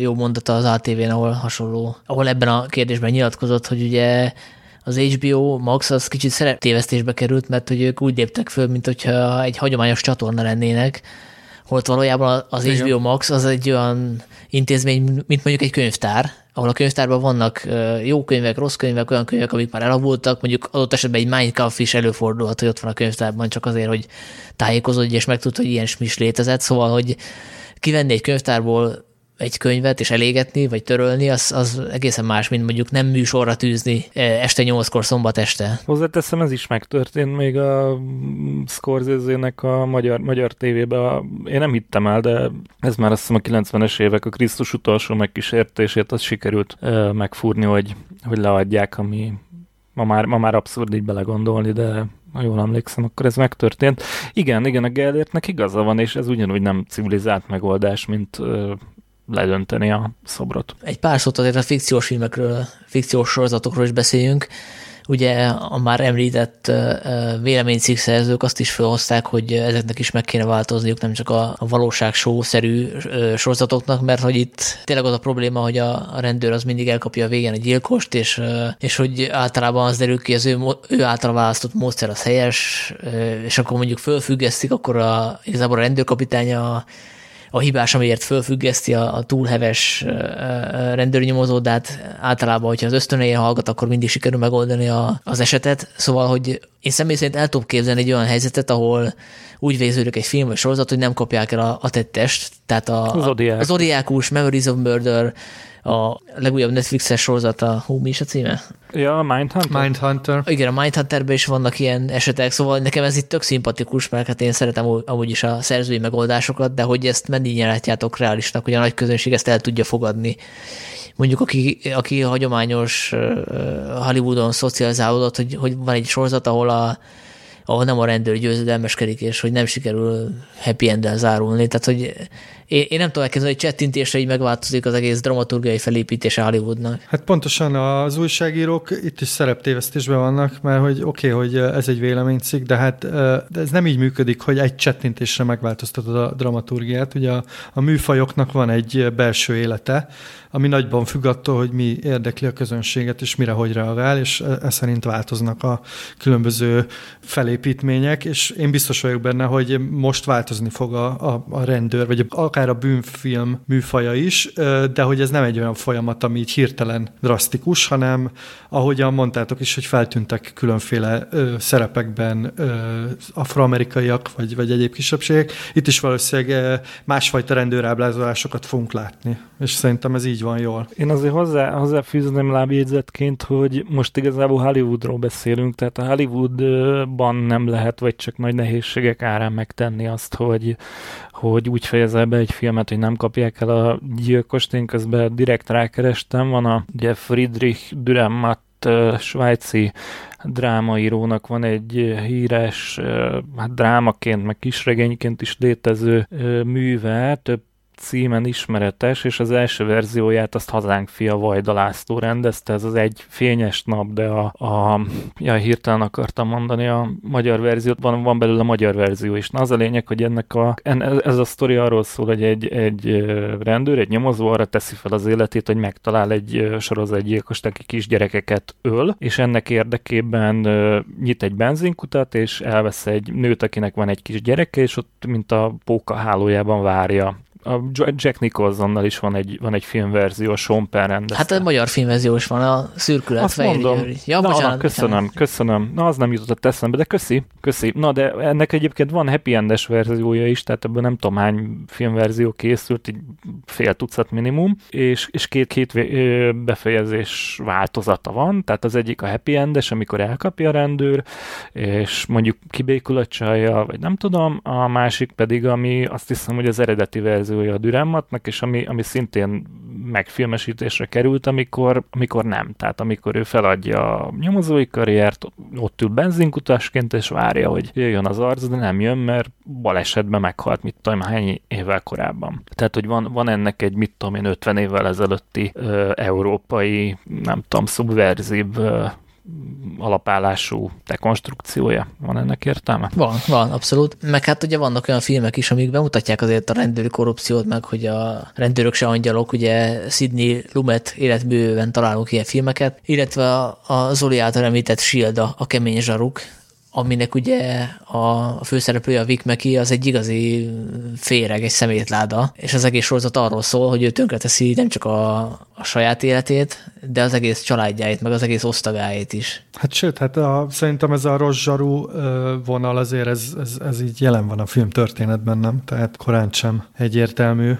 jó mondata az ATV-n, ahol hasonló, ahol ebben a kérdésben nyilatkozott, hogy ugye az HBO Max az kicsit szereptévesztésbe került, mert hogy ők úgy léptek föl, mint hogyha egy hagyományos csatorna lennének, holott valójában az Igen. HBO Max az egy olyan intézmény, mint mondjuk egy könyvtár, ahol a könyvtárban vannak jó könyvek, rossz könyvek, olyan könyvek, amik már elavultak, mondjuk adott esetben egy Minecraft is előfordulhat, hogy ott van a könyvtárban, csak azért, hogy tájékozódj, és megtudta, hogy ilyen is létezett. Szóval, hogy kivenni egy könyvtárból egy könyvet és elégetni, vagy törölni, az, az egészen más, mint mondjuk nem műsorra tűzni e, este nyolckor szombat este. Hozzáteszem, ez is megtörtént még a Scorsese-nek a magyar, magyar tévébe. Én nem hittem el, de ez már azt hiszem a 90-es évek a Krisztus utolsó megkísértését, az sikerült uh, megfúrni, hogy, hogy leadják, ami ma már, ma már abszurd így belegondolni, de ha jól emlékszem, akkor ez megtörtént. Igen, igen, a Gellértnek igaza van, és ez ugyanúgy nem civilizált megoldás, mint ledönteni a szobrot. Egy pár szót azért a fikciós filmekről, fikciós sorozatokról is beszéljünk. Ugye a már említett véleménycikkszerzők azt is felhozták, hogy ezeknek is meg kéne változniuk, nem csak a, valóság show-szerű sorozatoknak, mert hogy itt tényleg az a probléma, hogy a, rendőr az mindig elkapja a végén a gyilkost, és, és hogy általában az derül ki, az ő, ő által választott módszer az helyes, és akkor mondjuk fölfüggesztik, akkor a, igazából a rendőrkapitánya a hibás, amiért fölfüggeszti a, a túlheves rendőrnyomozót, de hát általában, hogyha az ösztönője hallgat, akkor mindig sikerül megoldani a, az esetet. Szóval, hogy én személy szerint el tudok képzelni egy olyan helyzetet, ahol úgy végződik egy film vagy sorozat, hogy nem kapják el a, a tettest. Tehát a, az, Zodiac. a Zodiákus, Memories of Murder, a legújabb Netflixes sorozata, hú, mi is a címe? Ja, Mindhunter. Mindhunter. Igen, a Mindhunterben is vannak ilyen esetek, szóval nekem ez itt tök szimpatikus, mert hát én szeretem amúgy is a szerzői megoldásokat, de hogy ezt mennyire látjátok reálisnak, hogy a nagy közönség ezt el tudja fogadni. Mondjuk aki, aki hagyományos Hollywoodon szocializálódott, hogy, hogy van egy sorozat, ahol a ahol nem a rendőr győzedelmeskedik, és hogy nem sikerül happy end zárulni. Tehát, hogy én, én nem tudom elképzelni, hogy csettintésre így megváltozik az egész dramaturgiai felépítése Hollywoodnak. Hát pontosan az újságírók itt is szereptévesztésben vannak, mert hogy oké, okay, hogy ez egy véleménycikk, de hát de ez nem így működik, hogy egy csettintésre megváltoztatod a dramaturgiát. Ugye a, a műfajoknak van egy belső élete, ami nagyban függ attól, hogy mi érdekli a közönséget, és mire hogy reagál, és e, e szerint változnak a különböző felépítmények, és én biztos vagyok benne, hogy most változni fog a, a, a rendőr, vagy akár a bűnfilm műfaja is, de hogy ez nem egy olyan folyamat, ami így hirtelen drasztikus, hanem ahogyan mondtátok is, hogy feltűntek különféle ö, szerepekben ö, afroamerikaiak, vagy, vagy egyéb kisebbségek. Itt is valószínűleg másfajta rendőráblázolásokat fogunk látni, és szerintem ez így van jól. Én azért hozzá, hozzáfűzném lábjegyzetként, hogy most igazából Hollywoodról beszélünk, tehát a Hollywoodban nem lehet, vagy csak nagy nehézségek árán megtenni azt, hogy, hogy úgy fejezel be egy filmet, hogy nem kapják el a gyilkost. Én közben direkt rákerestem, van a ugye Friedrich Dürrenmatt svájci drámaírónak van egy híres, hát drámaként, meg kisregényként is létező műve, több címen ismeretes, és az első verzióját azt Hazánk fia Vajda László rendezte, ez az egy fényes nap, de a, a ja, hirtelen akartam mondani a magyar verziót, van, van belőle a magyar verzió is. Na az a lényeg, hogy ennek a, en, ez a sztori arról szól, hogy egy, egy rendőr, egy nyomozó arra teszi fel az életét, hogy megtalál egy sorozatgyilkost, aki kisgyerekeket öl, és ennek érdekében nyit egy benzinkutat, és elvesz egy nőt, akinek van egy kis gyereke, és ott, mint a póka hálójában várja a Jack Nicholsonnal is van egy, van egy filmverzió, Sean Penn rendezte. Hát a magyar filmverzió is van, a szürkület Azt mondom. Ja, na, bocsánat, na, köszönöm, bocsánat. köszönöm. Na, az nem jutott eszembe, de köszi, köszi. Na, de ennek egyébként van happy endes verziója is, tehát ebből nem tudom hány filmverzió készült, így fél tucat minimum, és, és két, két befejezés változata van, tehát az egyik a happy endes, amikor elkapja a rendőr, és mondjuk kibékül a csalja, vagy nem tudom, a másik pedig, ami azt hiszem, hogy az eredeti verzió verziója a Dürenmatnak, és ami, ami szintén megfilmesítésre került, amikor, amikor nem. Tehát amikor ő feladja a nyomozói karriert, ott ül benzinkutasként, és várja, hogy jöjjön az arc, de nem jön, mert balesetben meghalt, mit tudom, hány évvel korábban. Tehát, hogy van, van ennek egy, mit tudom én, 50 évvel ezelőtti ö, európai, nem tudom, szubverzív ö, alapállású dekonstrukciója. Van ennek értelme? Van, van, abszolút. Meg hát ugye vannak olyan filmek is, amik bemutatják azért a rendőri korrupciót, meg hogy a rendőrök se angyalok, ugye Sidney Lumet életművőben találunk ilyen filmeket, illetve a Zoli által említett Shield, a kemény zsaruk, aminek ugye a főszereplője, a Vic Meki, az egy igazi féreg, egy szemétláda, és az egész sorozat arról szól, hogy ő tönkreteszi nem csak a, a saját életét, de az egész családjáit, meg az egész osztagáit is. Hát sőt, hát a, szerintem ez a rossz vonal azért ez, ez, ez így jelen van a film történetben, nem? Tehát korán sem egyértelmű.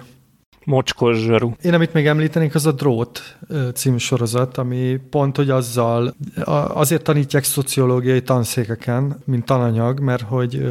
Mocskos zsaru. Én amit még említenék, az a Drót című sorozat, ami pont, hogy azzal azért tanítják szociológiai tanszékeken, mint tananyag, mert hogy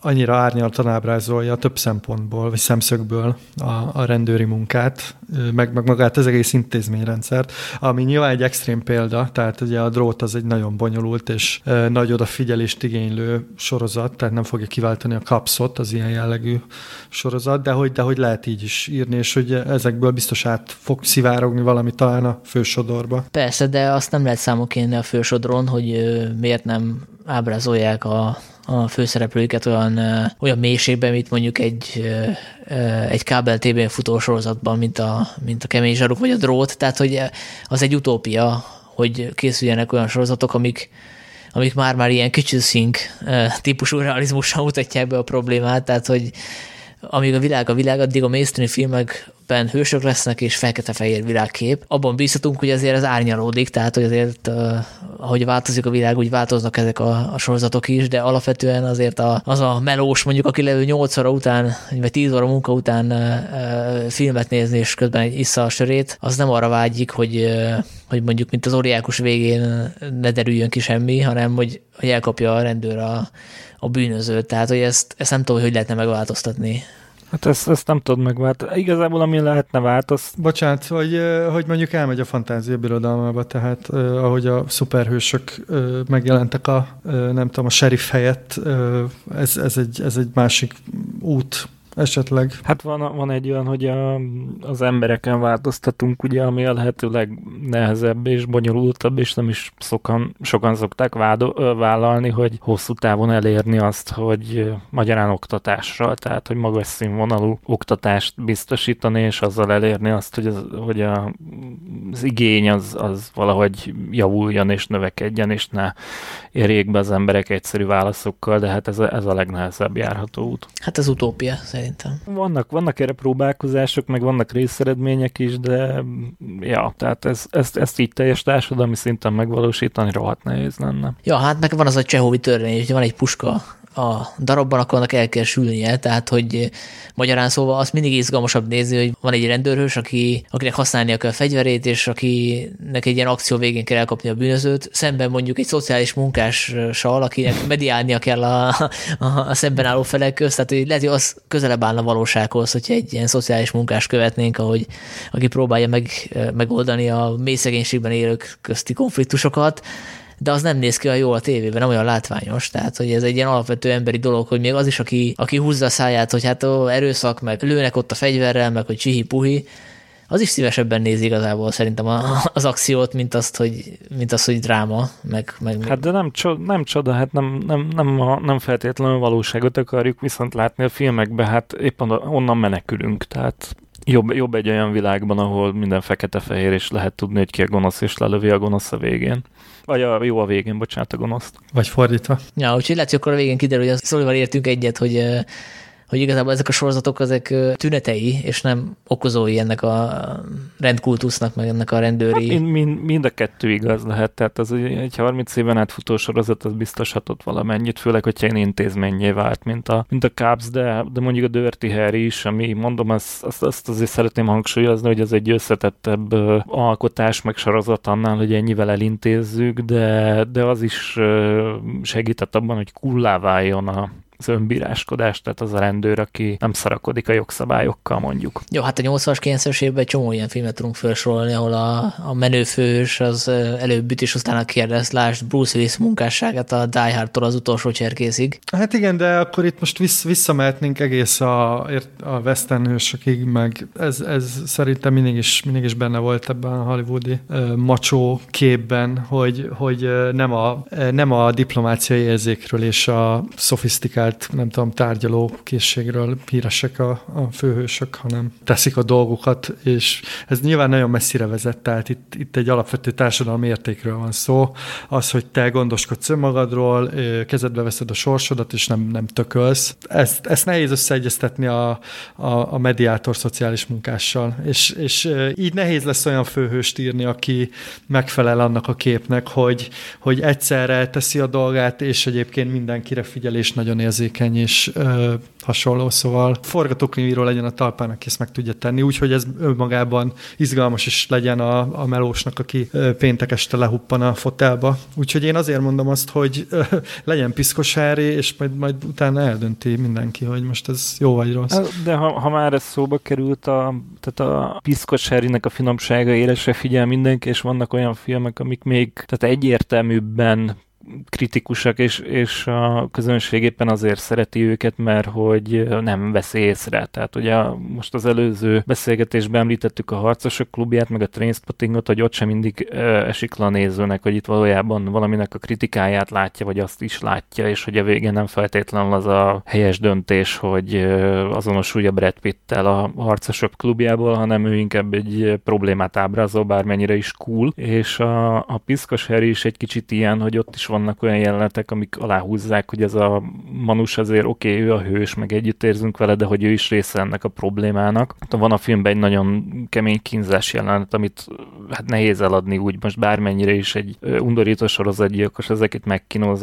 annyira árnyaltan ábrázolja több szempontból, vagy szemszögből a, a rendőri munkát, meg, meg magát az egész intézményrendszert, ami nyilván egy extrém példa, tehát ugye a drót az egy nagyon bonyolult és nagy odafigyelést igénylő sorozat, tehát nem fogja kiváltani a kapszot, az ilyen jellegű sorozat, de hogy, de hogy lehet így is írni, és hogy ezekből biztos át fog szivárogni valami talán a fősodorba. Persze, de azt nem lehet számon kérni a fősodron, hogy miért nem ábrázolják a a főszereplőiket olyan, olyan mélységben, mint mondjuk egy, egy kábel TV futó sorozatban, mint a, mint a kemény zsaruk vagy a drót, tehát hogy az egy utópia, hogy készüljenek olyan sorozatok, amik, amik már-már ilyen kicsiszink típusú realizmussal mutatják be a problémát, tehát hogy amíg a világ a világ, addig a mainstream filmekben hősök lesznek, és fekete-fehér világkép. Abban bízhatunk, hogy azért ez árnyalódik, tehát hogy azért, ahogy változik a világ, úgy változnak ezek a, a sorozatok is, de alapvetően azért a, az a melós, mondjuk aki levő 8 óra után, vagy 10 óra munka után uh, filmet nézni, és közben egy issza a sörét, az nem arra vágyik, hogy, hogy mondjuk, mint az óriákus végén ne derüljön ki semmi, hanem hogy, hogy elkapja a rendőr a, a bűnözőt. Tehát, hogy ezt, ezt nem tudom, hogy lehetne megváltoztatni. Hát ezt, ezt nem tudod megváltoztatni. Igazából ami lehetne változtatni. Bocsánat, hogy, hogy mondjuk elmegy a fantázia birodalmába, tehát ahogy a szuperhősök megjelentek a, nem tudom, a sheriff helyett, ez, ez, egy, ez egy másik út esetleg. Hát van, van egy olyan, hogy a, az embereken változtatunk, ugye, ami a lehető legnehezebb és bonyolultabb, és nem is szokan, sokan szokták vádo, vállalni, hogy hosszú távon elérni azt, hogy magyarán oktatásra, tehát hogy magas színvonalú oktatást biztosítani, és azzal elérni azt, hogy, az, hogy a, az igény az, az valahogy javuljon és növekedjen, és ne érjék be az emberek egyszerű válaszokkal, de hát ez a, ez a legnehezebb járható út. Hát ez utópia szerintem. Vannak, vannak erre próbálkozások, meg vannak részeredmények is, de ja, tehát ez, ezt, ezt így teljes társadalmi szinten megvalósítani rohadt nehéz lenne. Ja, hát meg van az a Csehovi törvény, hogy van egy puska a darabban, akkor annak el kell sülnie, tehát hogy magyarán szóval azt mindig izgalmasabb nézni, hogy van egy rendőrhős, aki, akinek használnia kell a fegyverét, és akinek egy ilyen akció végén kell elkapni a bűnözőt, szemben mondjuk egy szociális munkással, akinek mediálnia kell a, a, a szemben álló felek közt, tehát hogy lehet, hogy az közelebb állna valósághoz, hogyha egy ilyen szociális munkás követnénk, ahogy, aki próbálja meg, megoldani a mély szegénységben élők közti konfliktusokat, de az nem néz ki olyan jól a tévében, nem olyan látványos, tehát hogy ez egy ilyen alapvető emberi dolog, hogy még az is, aki, aki húzza a száját, hogy hát ó, erőszak, meg lőnek ott a fegyverrel, meg hogy csihi-puhi, az is szívesebben nézi igazából szerintem az akciót, mint azt, hogy, mint azt, hogy dráma, meg, meg Hát de nem, csoda, nem csoda, hát nem, nem, nem, a, nem feltétlenül valóságot akarjuk viszont látni a filmekben, hát éppen onnan menekülünk, tehát jobb, jobb egy olyan világban, ahol minden fekete-fehér, és lehet tudni, hogy ki a gonosz, és lelövi a gonosz a végén. Vagy a jó a végén, bocsánat, a gonoszt. Vagy fordítva. Ja, úgyhogy lehet, hogy akkor a végén kiderül, hogy a Szólival értünk egyet, hogy hogy igazából ezek a sorozatok ezek tünetei, és nem okozói ennek a rendkultusznak, meg ennek a rendőri... Hát mind, mind a kettő igaz lehet, tehát az egy 30 éven átfutó sorozat az biztos hatott valamennyit, főleg, hogyha én intézményé vált, mint a, mint a Cubs, de, de mondjuk a Dirty Harry is, ami mondom, azt, azt, azt azért szeretném hangsúlyozni, hogy ez egy összetettebb alkotás, meg sorozat annál, hogy ennyivel elintézzük, de, de az is segített abban, hogy kullá váljon a, az önbíráskodás, tehát az a rendőr, aki nem szarakodik a jogszabályokkal mondjuk. Jó, hát a 80-as, 90-es évben csomó ilyen filmet tudunk felsorolni, ahol a, a menőfős az előbb üt, és utána kérdez, lásd Bruce Willis munkásságát a Die Hard-tól az utolsó cserkészig. Hát igen, de akkor itt most vissz, visszamehetnénk egész a, a western hősökig, meg ez, ez szerintem mindig is, mindig is benne volt ebben a hollywoodi uh, macsó képben, hogy, hogy nem, a, nem a diplomáciai érzékről és a szofisztikált kiemelt, nem tudom, tárgyaló készségről híresek a, a főhősök, hanem teszik a dolgukat, és ez nyilván nagyon messzire vezet, tehát itt, itt egy alapvető társadalmi értékről van szó, az, hogy te gondoskodsz önmagadról, kezedbe veszed a sorsodat, és nem, nem tökölsz. Ezt, ezt nehéz összeegyeztetni a, a, a mediátor szociális munkással, és, és így nehéz lesz olyan főhőst írni, aki megfelel annak a képnek, hogy, hogy egyszerre teszi a dolgát, és egyébként mindenkire figyel, és nagyon érzi érzékeny és ö, hasonló, szóval forgatókönyvíró legyen a talpának, ezt meg tudja tenni, úgyhogy ez önmagában izgalmas is legyen a, a melósnak, aki ö, péntek este lehuppan a fotelba. Úgyhogy én azért mondom azt, hogy ö, [laughs] legyen piszkosári, és majd, majd utána eldönti mindenki, hogy most ez jó vagy rossz. De ha, ha már ez szóba került, a, tehát a piszkosárinek a finomsága élesre figyel mindenki, és vannak olyan filmek, amik még tehát egyértelműbben kritikusak, és, és a közönség éppen azért szereti őket, mert hogy nem veszi észre. Tehát ugye most az előző beszélgetésben említettük a Harcosok klubját, meg a Trainspottingot, hogy ott sem mindig esik le a nézőnek, hogy itt valójában valaminek a kritikáját látja, vagy azt is látja, és hogy a végén nem feltétlenül az a helyes döntés, hogy azonosulja Brad Pitt-tel a Harcosok klubjából, hanem ő inkább egy problémát ábrázol, bármennyire is cool, és a, a Piszkos Harry is egy kicsit ilyen, hogy ott is vannak olyan jelenetek, amik aláhúzzák, hogy ez a Manus azért oké, okay, ő a hős, meg együtt érzünk vele, de hogy ő is része ennek a problémának. Van a filmben egy nagyon kemény kínzás jelenet, amit hát nehéz eladni úgy, most bármennyire is egy undorító sorozatgyilkos ezeket megkínoz,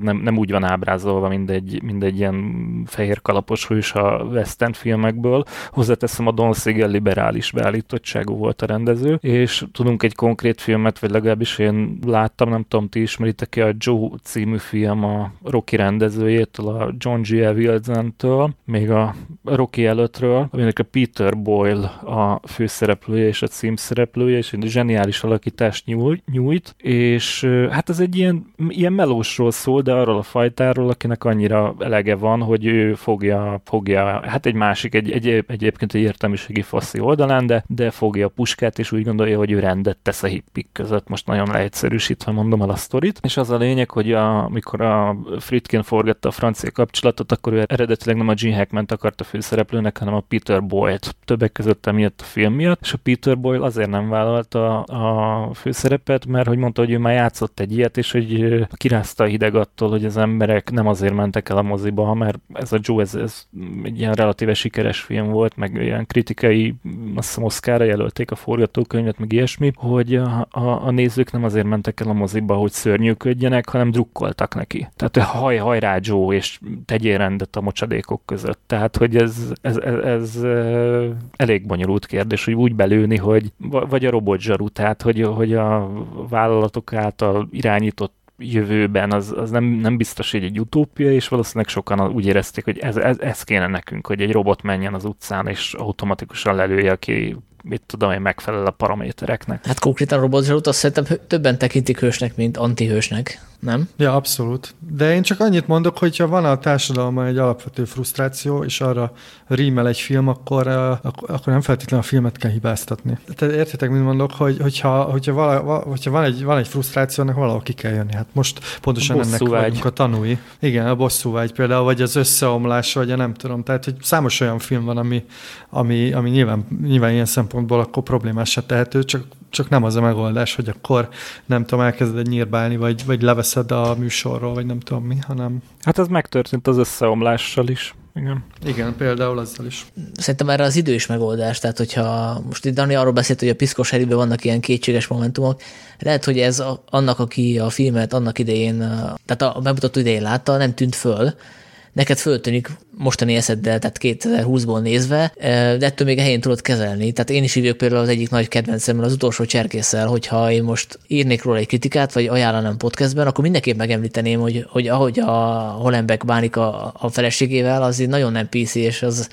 nem, nem úgy van ábrázolva, mint egy, mint egy ilyen fehér kalapos hős a western filmekből. Hozzáteszem, a Don Siegel liberális beállítottságú volt a rendező, és tudunk egy konkrét filmet, vagy legalábbis én láttam, nem tudom, ti ismeritek a Joe című film a Rocky rendezőjétől, a John G. Wilson-től, még a Rocky előttről, aminek a Peter Boyle a főszereplője és a címszereplője, és egy zseniális alakítást nyújt, és hát ez egy ilyen, ilyen melósról szól, de arról a fajtáról, akinek annyira elege van, hogy ő fogja, fogja hát egy másik, egy, egy, egyébként egy értelmiségi faszi oldalán, de, de fogja a puskát, és úgy gondolja, hogy ő rendet tesz a hippik között. Most nagyon leegyszerűsítve mondom el a sztorit. És az a lényeg, hogy amikor a Fritkin forgatta a francia kapcsolatot, akkor ő eredetileg nem a Gene Hackman akarta főszereplőnek, hanem a Peter Boyle-t. Többek között emiatt a film miatt, és a Peter Boyle azért nem vállalta a, főszerepet, mert hogy mondta, hogy ő már játszott egy ilyet, és hogy kirázta a hideg attól, hogy az emberek nem azért mentek el a moziba, mert ez a Joe, ez, ez egy ilyen relatíve sikeres film volt, meg ilyen kritikai, azt hiszem Oscarra jelölték a forgatókönyvet, meg ilyesmi, hogy a, a, a nézők nem azért mentek el a moziba, hogy szörnyűködjenek, hanem drukkoltak neki. Tehát haj, hajrá Joe, és tegyél rendet a mocsadékok között. Tehát, hogy ez, ez, ez, ez elég bonyolult kérdés, hogy úgy belőni, hogy vagy a robotzsaru, tehát, hogy, hogy a vállalatok által irányított jövőben az, az nem, nem biztos, hogy egy utópia, és valószínűleg sokan úgy érezték, hogy ez, ez, ez kéne nekünk, hogy egy robot menjen az utcán, és automatikusan lelője, aki mit tudom én, megfelel a paramétereknek. Hát konkrétan a robotzsarút azt szerintem többen tekintik hősnek, mint antihősnek, nem? Ja, abszolút. De én csak annyit mondok, hogy ha van a társadalma egy alapvető frusztráció, és arra rímel egy film, akkor, akkor nem feltétlenül a filmet kell hibáztatni. Tehát értitek, mit mondok, hogy, hogyha, hogyha, vala, hogyha van, egy, van egy frusztráció, annak valahol ki kell jönni. Hát most pontosan ennek vágy. vagyunk a tanúi. Igen, a vágy például, vagy az összeomlás, vagy a nem tudom. Tehát, hogy számos olyan film van, ami, ami, ami nyilván, nyilván ilyen szempontból akkor problémás se tehető, csak, csak nem az a megoldás, hogy akkor nem tudom, elkezded nyírbálni, vagy, vagy leveszed a műsorról, vagy nem tudom mi, hanem... Hát ez megtörtént az összeomlással is. Igen. Igen, például azzal is. Szerintem erre az idő is megoldás, tehát hogyha most itt Dani arról beszélt, hogy a piszkos herében vannak ilyen kétséges momentumok, lehet, hogy ez a, annak, aki a filmet annak idején, tehát a bemutató idején látta, nem tűnt föl, neked föltűnik mostani eszeddel, tehát 2020-ból nézve, de ettől még a helyén tudod kezelni. Tehát én is írjuk például az egyik nagy kedvencemmel, az utolsó cserkésszel, hogyha én most írnék róla egy kritikát, vagy ajánlanám podcastben, akkor mindenképp megemlíteném, hogy, hogy ahogy a Hollenbeck bánik a, a feleségével, az így nagyon nem PC, és az,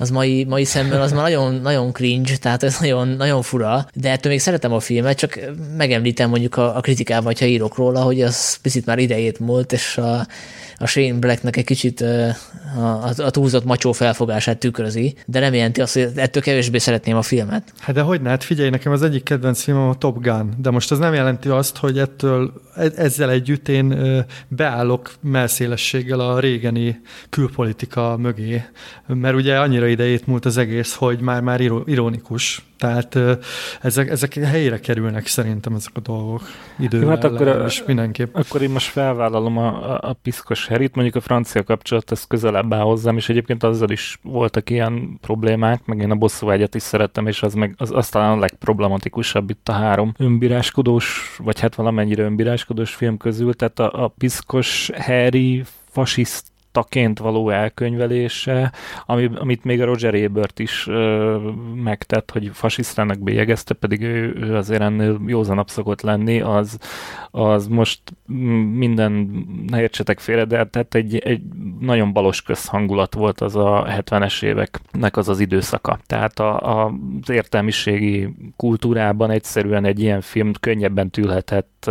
az mai, mai szemben az már nagyon, nagyon cringe, tehát ez nagyon, nagyon fura, de ettől még szeretem a filmet, csak megemlítem mondjuk a, a kritikában, ha írok róla, hogy az picit már idejét múlt, és a, a Shane Blacknek egy kicsit a, a, a túlzott macsó felfogását tükrözi, de nem jelenti azt, hogy ettől kevésbé szeretném a filmet. Hát de hogy ne? Hát figyelj, nekem az egyik kedvenc filmem a Top Gun, de most az nem jelenti azt, hogy ettől e, ezzel együtt én beállok melszélességgel a régeni külpolitika mögé, mert ugye annyira idejét múlt az egész, hogy már már ironikus. Tehát ezek, ezek helyére kerülnek szerintem ezek a dolgok idővel. Hát akkor, és mindenképp. Akkor én most felvállalom a, a, a piszkos herit, mondjuk a francia kapcsolat ez közelebb áll hozzám, és egyébként azzal is voltak ilyen problémák, meg én a bosszúvágyat is szerettem, és az meg az, az talán a legproblematikusabb itt a három önbíráskodós, vagy hát valamennyire önbíráskodós film közül, tehát a, a piszkos Harry fasiszt taként való elkönyvelése, ami, amit még a Roger Ebert is ö, megtett, hogy fasisztának bélyegezte, pedig ő, ő azért ennél józanabb szokott lenni, az, az most minden, ne értsetek félre, de tehát egy, egy nagyon balos közhangulat volt az a 70-es éveknek az az időszaka. Tehát a, a, az értelmiségi kultúrában egyszerűen egy ilyen film könnyebben tűlhetett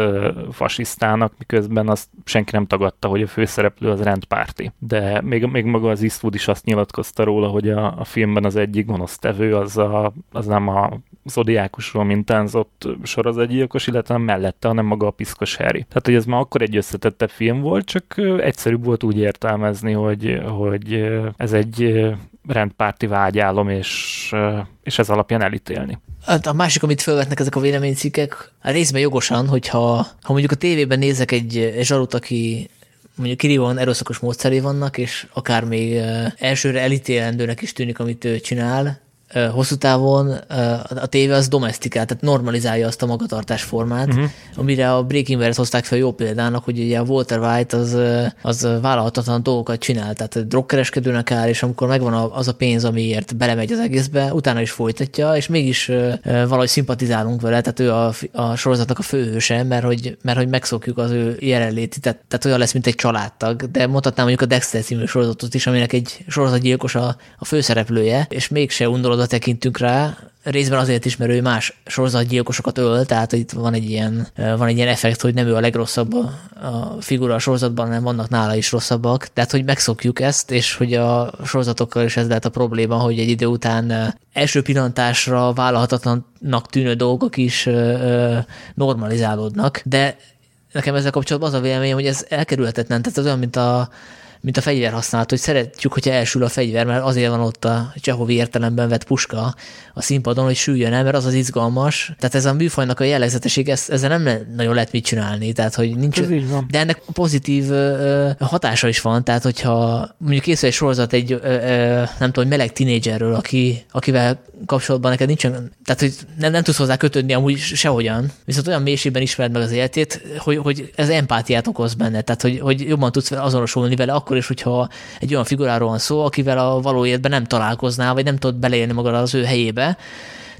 fasisztának, miközben azt senki nem tagadta, hogy a főszereplő az rendpárti. De még, még maga az Eastwood is azt nyilatkozta róla, hogy a, a filmben az egyik gonosztevő az, a, az nem a zodiákusról mintánzott sorozatgyilkos, illetve nem mellette, hanem maga a piszkos Harry. Tehát, hogy ez már akkor egy összetettebb film volt, csak egyszerűbb volt úgy értelmezni, hogy, hogy ez egy rendpárti vágyálom, és, és ez alapján elítélni. Hát a másik, amit felvetnek ezek a véleménycikkek, részben jogosan, hogyha ha mondjuk a tévében nézek egy zsarut, aki mondjuk kirívóan erőszakos módszeré vannak, és akár még elsőre elítélendőnek is tűnik, amit ő csinál, hosszú távon a tévé az domestikál, tehát normalizálja azt a magatartás formát, uh-huh. amire a Breaking Bad hozták fel jó példának, hogy ugye a Walter White az, az vállalhatatlan dolgokat csinál, tehát drogkereskedőnek áll, és amikor megvan az a pénz, amiért belemegy az egészbe, utána is folytatja, és mégis valahogy szimpatizálunk vele, tehát ő a, a sorozatnak a főhőse, mert hogy, mert hogy megszokjuk az ő jelenléti, tehát, tehát olyan lesz, mint egy családtag, de mondhatnám mondjuk a Dexter című sorozatot is, aminek egy sorozatgyilkos a, a főszereplője, és mégse undorod oda tekintünk rá, részben azért is, mert ő más sorozatgyilkosokat öl, tehát itt van egy ilyen, van egy ilyen effekt, hogy nem ő a legrosszabb a, figura a sorozatban, hanem vannak nála is rosszabbak. Tehát, hogy megszokjuk ezt, és hogy a sorozatokkal is ez lehet a probléma, hogy egy idő után első pillantásra vállalhatatlannak tűnő dolgok is normalizálódnak, de nekem ezzel kapcsolatban az a véleményem, hogy ez elkerülhetetlen. Tehát ez olyan, mint a mint a fegyver használat, hogy szeretjük, hogyha elsül a fegyver, mert azért van ott a Csehovi értelemben vett puska a színpadon, hogy süljön el, mert az az izgalmas. Tehát ez a műfajnak a jellegzetesség, ez, ezzel nem nagyon lehet mit csinálni, tehát hogy nincs. De ennek pozitív hatása is van, tehát hogyha mondjuk készül egy sorozat egy, nem tudom, meleg tinédzserről, aki, akivel kapcsolatban neked nincsen, tehát hogy nem, nem tudsz hozzá kötődni amúgy sehogyan, viszont olyan mélységben ismered meg az életét, hogy, hogy ez empátiát okoz benne, tehát hogy, hogy jobban tudsz azonosulni vele, akkor is, hogyha egy olyan figuráról van szó, akivel a való életben nem találkoznál, vagy nem tudod beleélni magad az ő helyébe,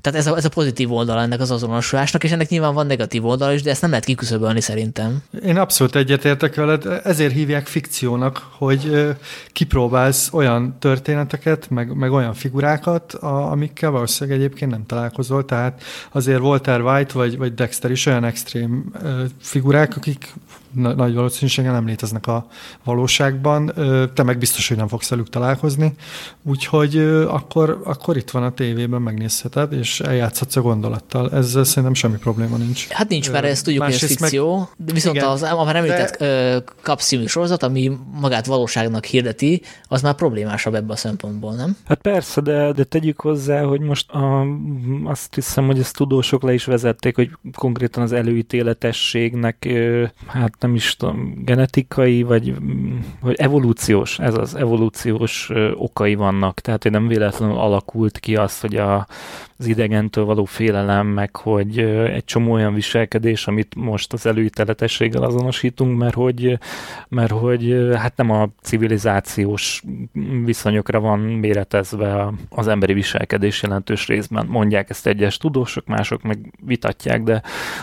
Tehát ez a, ez a pozitív oldal ennek az azonosulásnak, és ennek nyilván van negatív oldal is, de ezt nem lehet kiküszöbölni szerintem. Én abszolút egyetértek veled, ezért hívják fikciónak, hogy kipróbálsz olyan történeteket, meg, meg olyan figurákat, a, amikkel valószínűleg egyébként nem találkozol, tehát azért Walter White vagy, vagy Dexter is olyan extrém figurák, akik nagy valószínűséggel nem léteznek a valóságban, te meg biztos, hogy nem fogsz velük találkozni, úgyhogy akkor, akkor itt van a tévében, megnézheted, és eljátszhatsz a gondolattal. Ezzel szerintem semmi probléma nincs. Hát nincs, mert ezt tudjuk, hogy ez fikció, meg, de viszont igen, az, a már említett de... kapszívű sorozat, ami magát valóságnak hirdeti, az már problémásabb ebben a szempontból, nem? Hát persze, de, de tegyük hozzá, hogy most a, azt hiszem, hogy ezt tudósok le is vezették, hogy konkrétan az előítéletességnek hát nem is tudom, genetikai, vagy, vagy evolúciós, ez az evolúciós okai vannak. Tehát, hogy nem véletlenül alakult ki az, hogy a, az idegentől való félelem, meg hogy egy csomó olyan viselkedés, amit most az előíteletességgel azonosítunk, mert hogy, mert hogy hát nem a civilizációs viszonyokra van méretezve az emberi viselkedés jelentős részben. Mondják ezt egyes tudósok, mások meg vitatják, de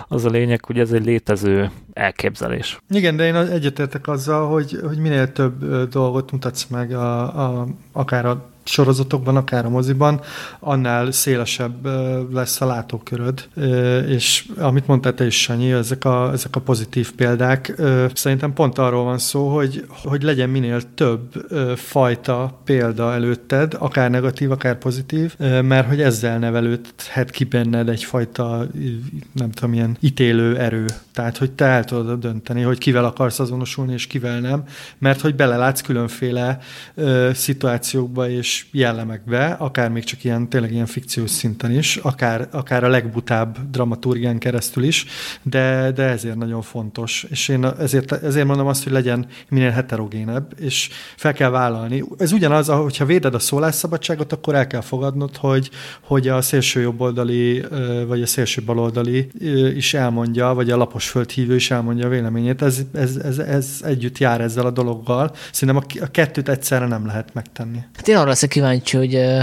az a lényeg, hogy ez egy létező elképzelés. Igen, de én egyetértek azzal, hogy, hogy minél több dolgot mutatsz meg a, a, akár a sorozatokban, akár a moziban, annál szélesebb lesz a látóköröd. És amit mondtál te is, Sanyi, ezek a, ezek a pozitív példák, szerintem pont arról van szó, hogy, hogy legyen minél több fajta példa előtted, akár negatív, akár pozitív, mert hogy ezzel nevelődhet ki benned egyfajta, nem tudom, ilyen ítélő erő. Tehát, hogy te el tudod dönteni, hogy kivel akarsz azonosulni, és kivel nem, mert hogy belelátsz különféle szituációkba és jellemekbe, akár még csak ilyen, tényleg ilyen fikciós szinten is, akár, akár a legbutább dramaturgián keresztül is, de, de ezért nagyon fontos. És én ezért, ezért mondom azt, hogy legyen minél heterogénebb, és fel kell vállalni. Ez ugyanaz, hogyha véded a szólásszabadságot, akkor el kell fogadnod, hogy, hogy a szélső jobboldali, vagy a szélső baloldali is elmondja, vagy a lapos földhívő is elmondja a véleményét. Ez, ez, ez, ez együtt jár ezzel a dologgal. Szerintem a kettőt egyszerre nem lehet megtenni. Hát én arra leszek kíváncsi, hogy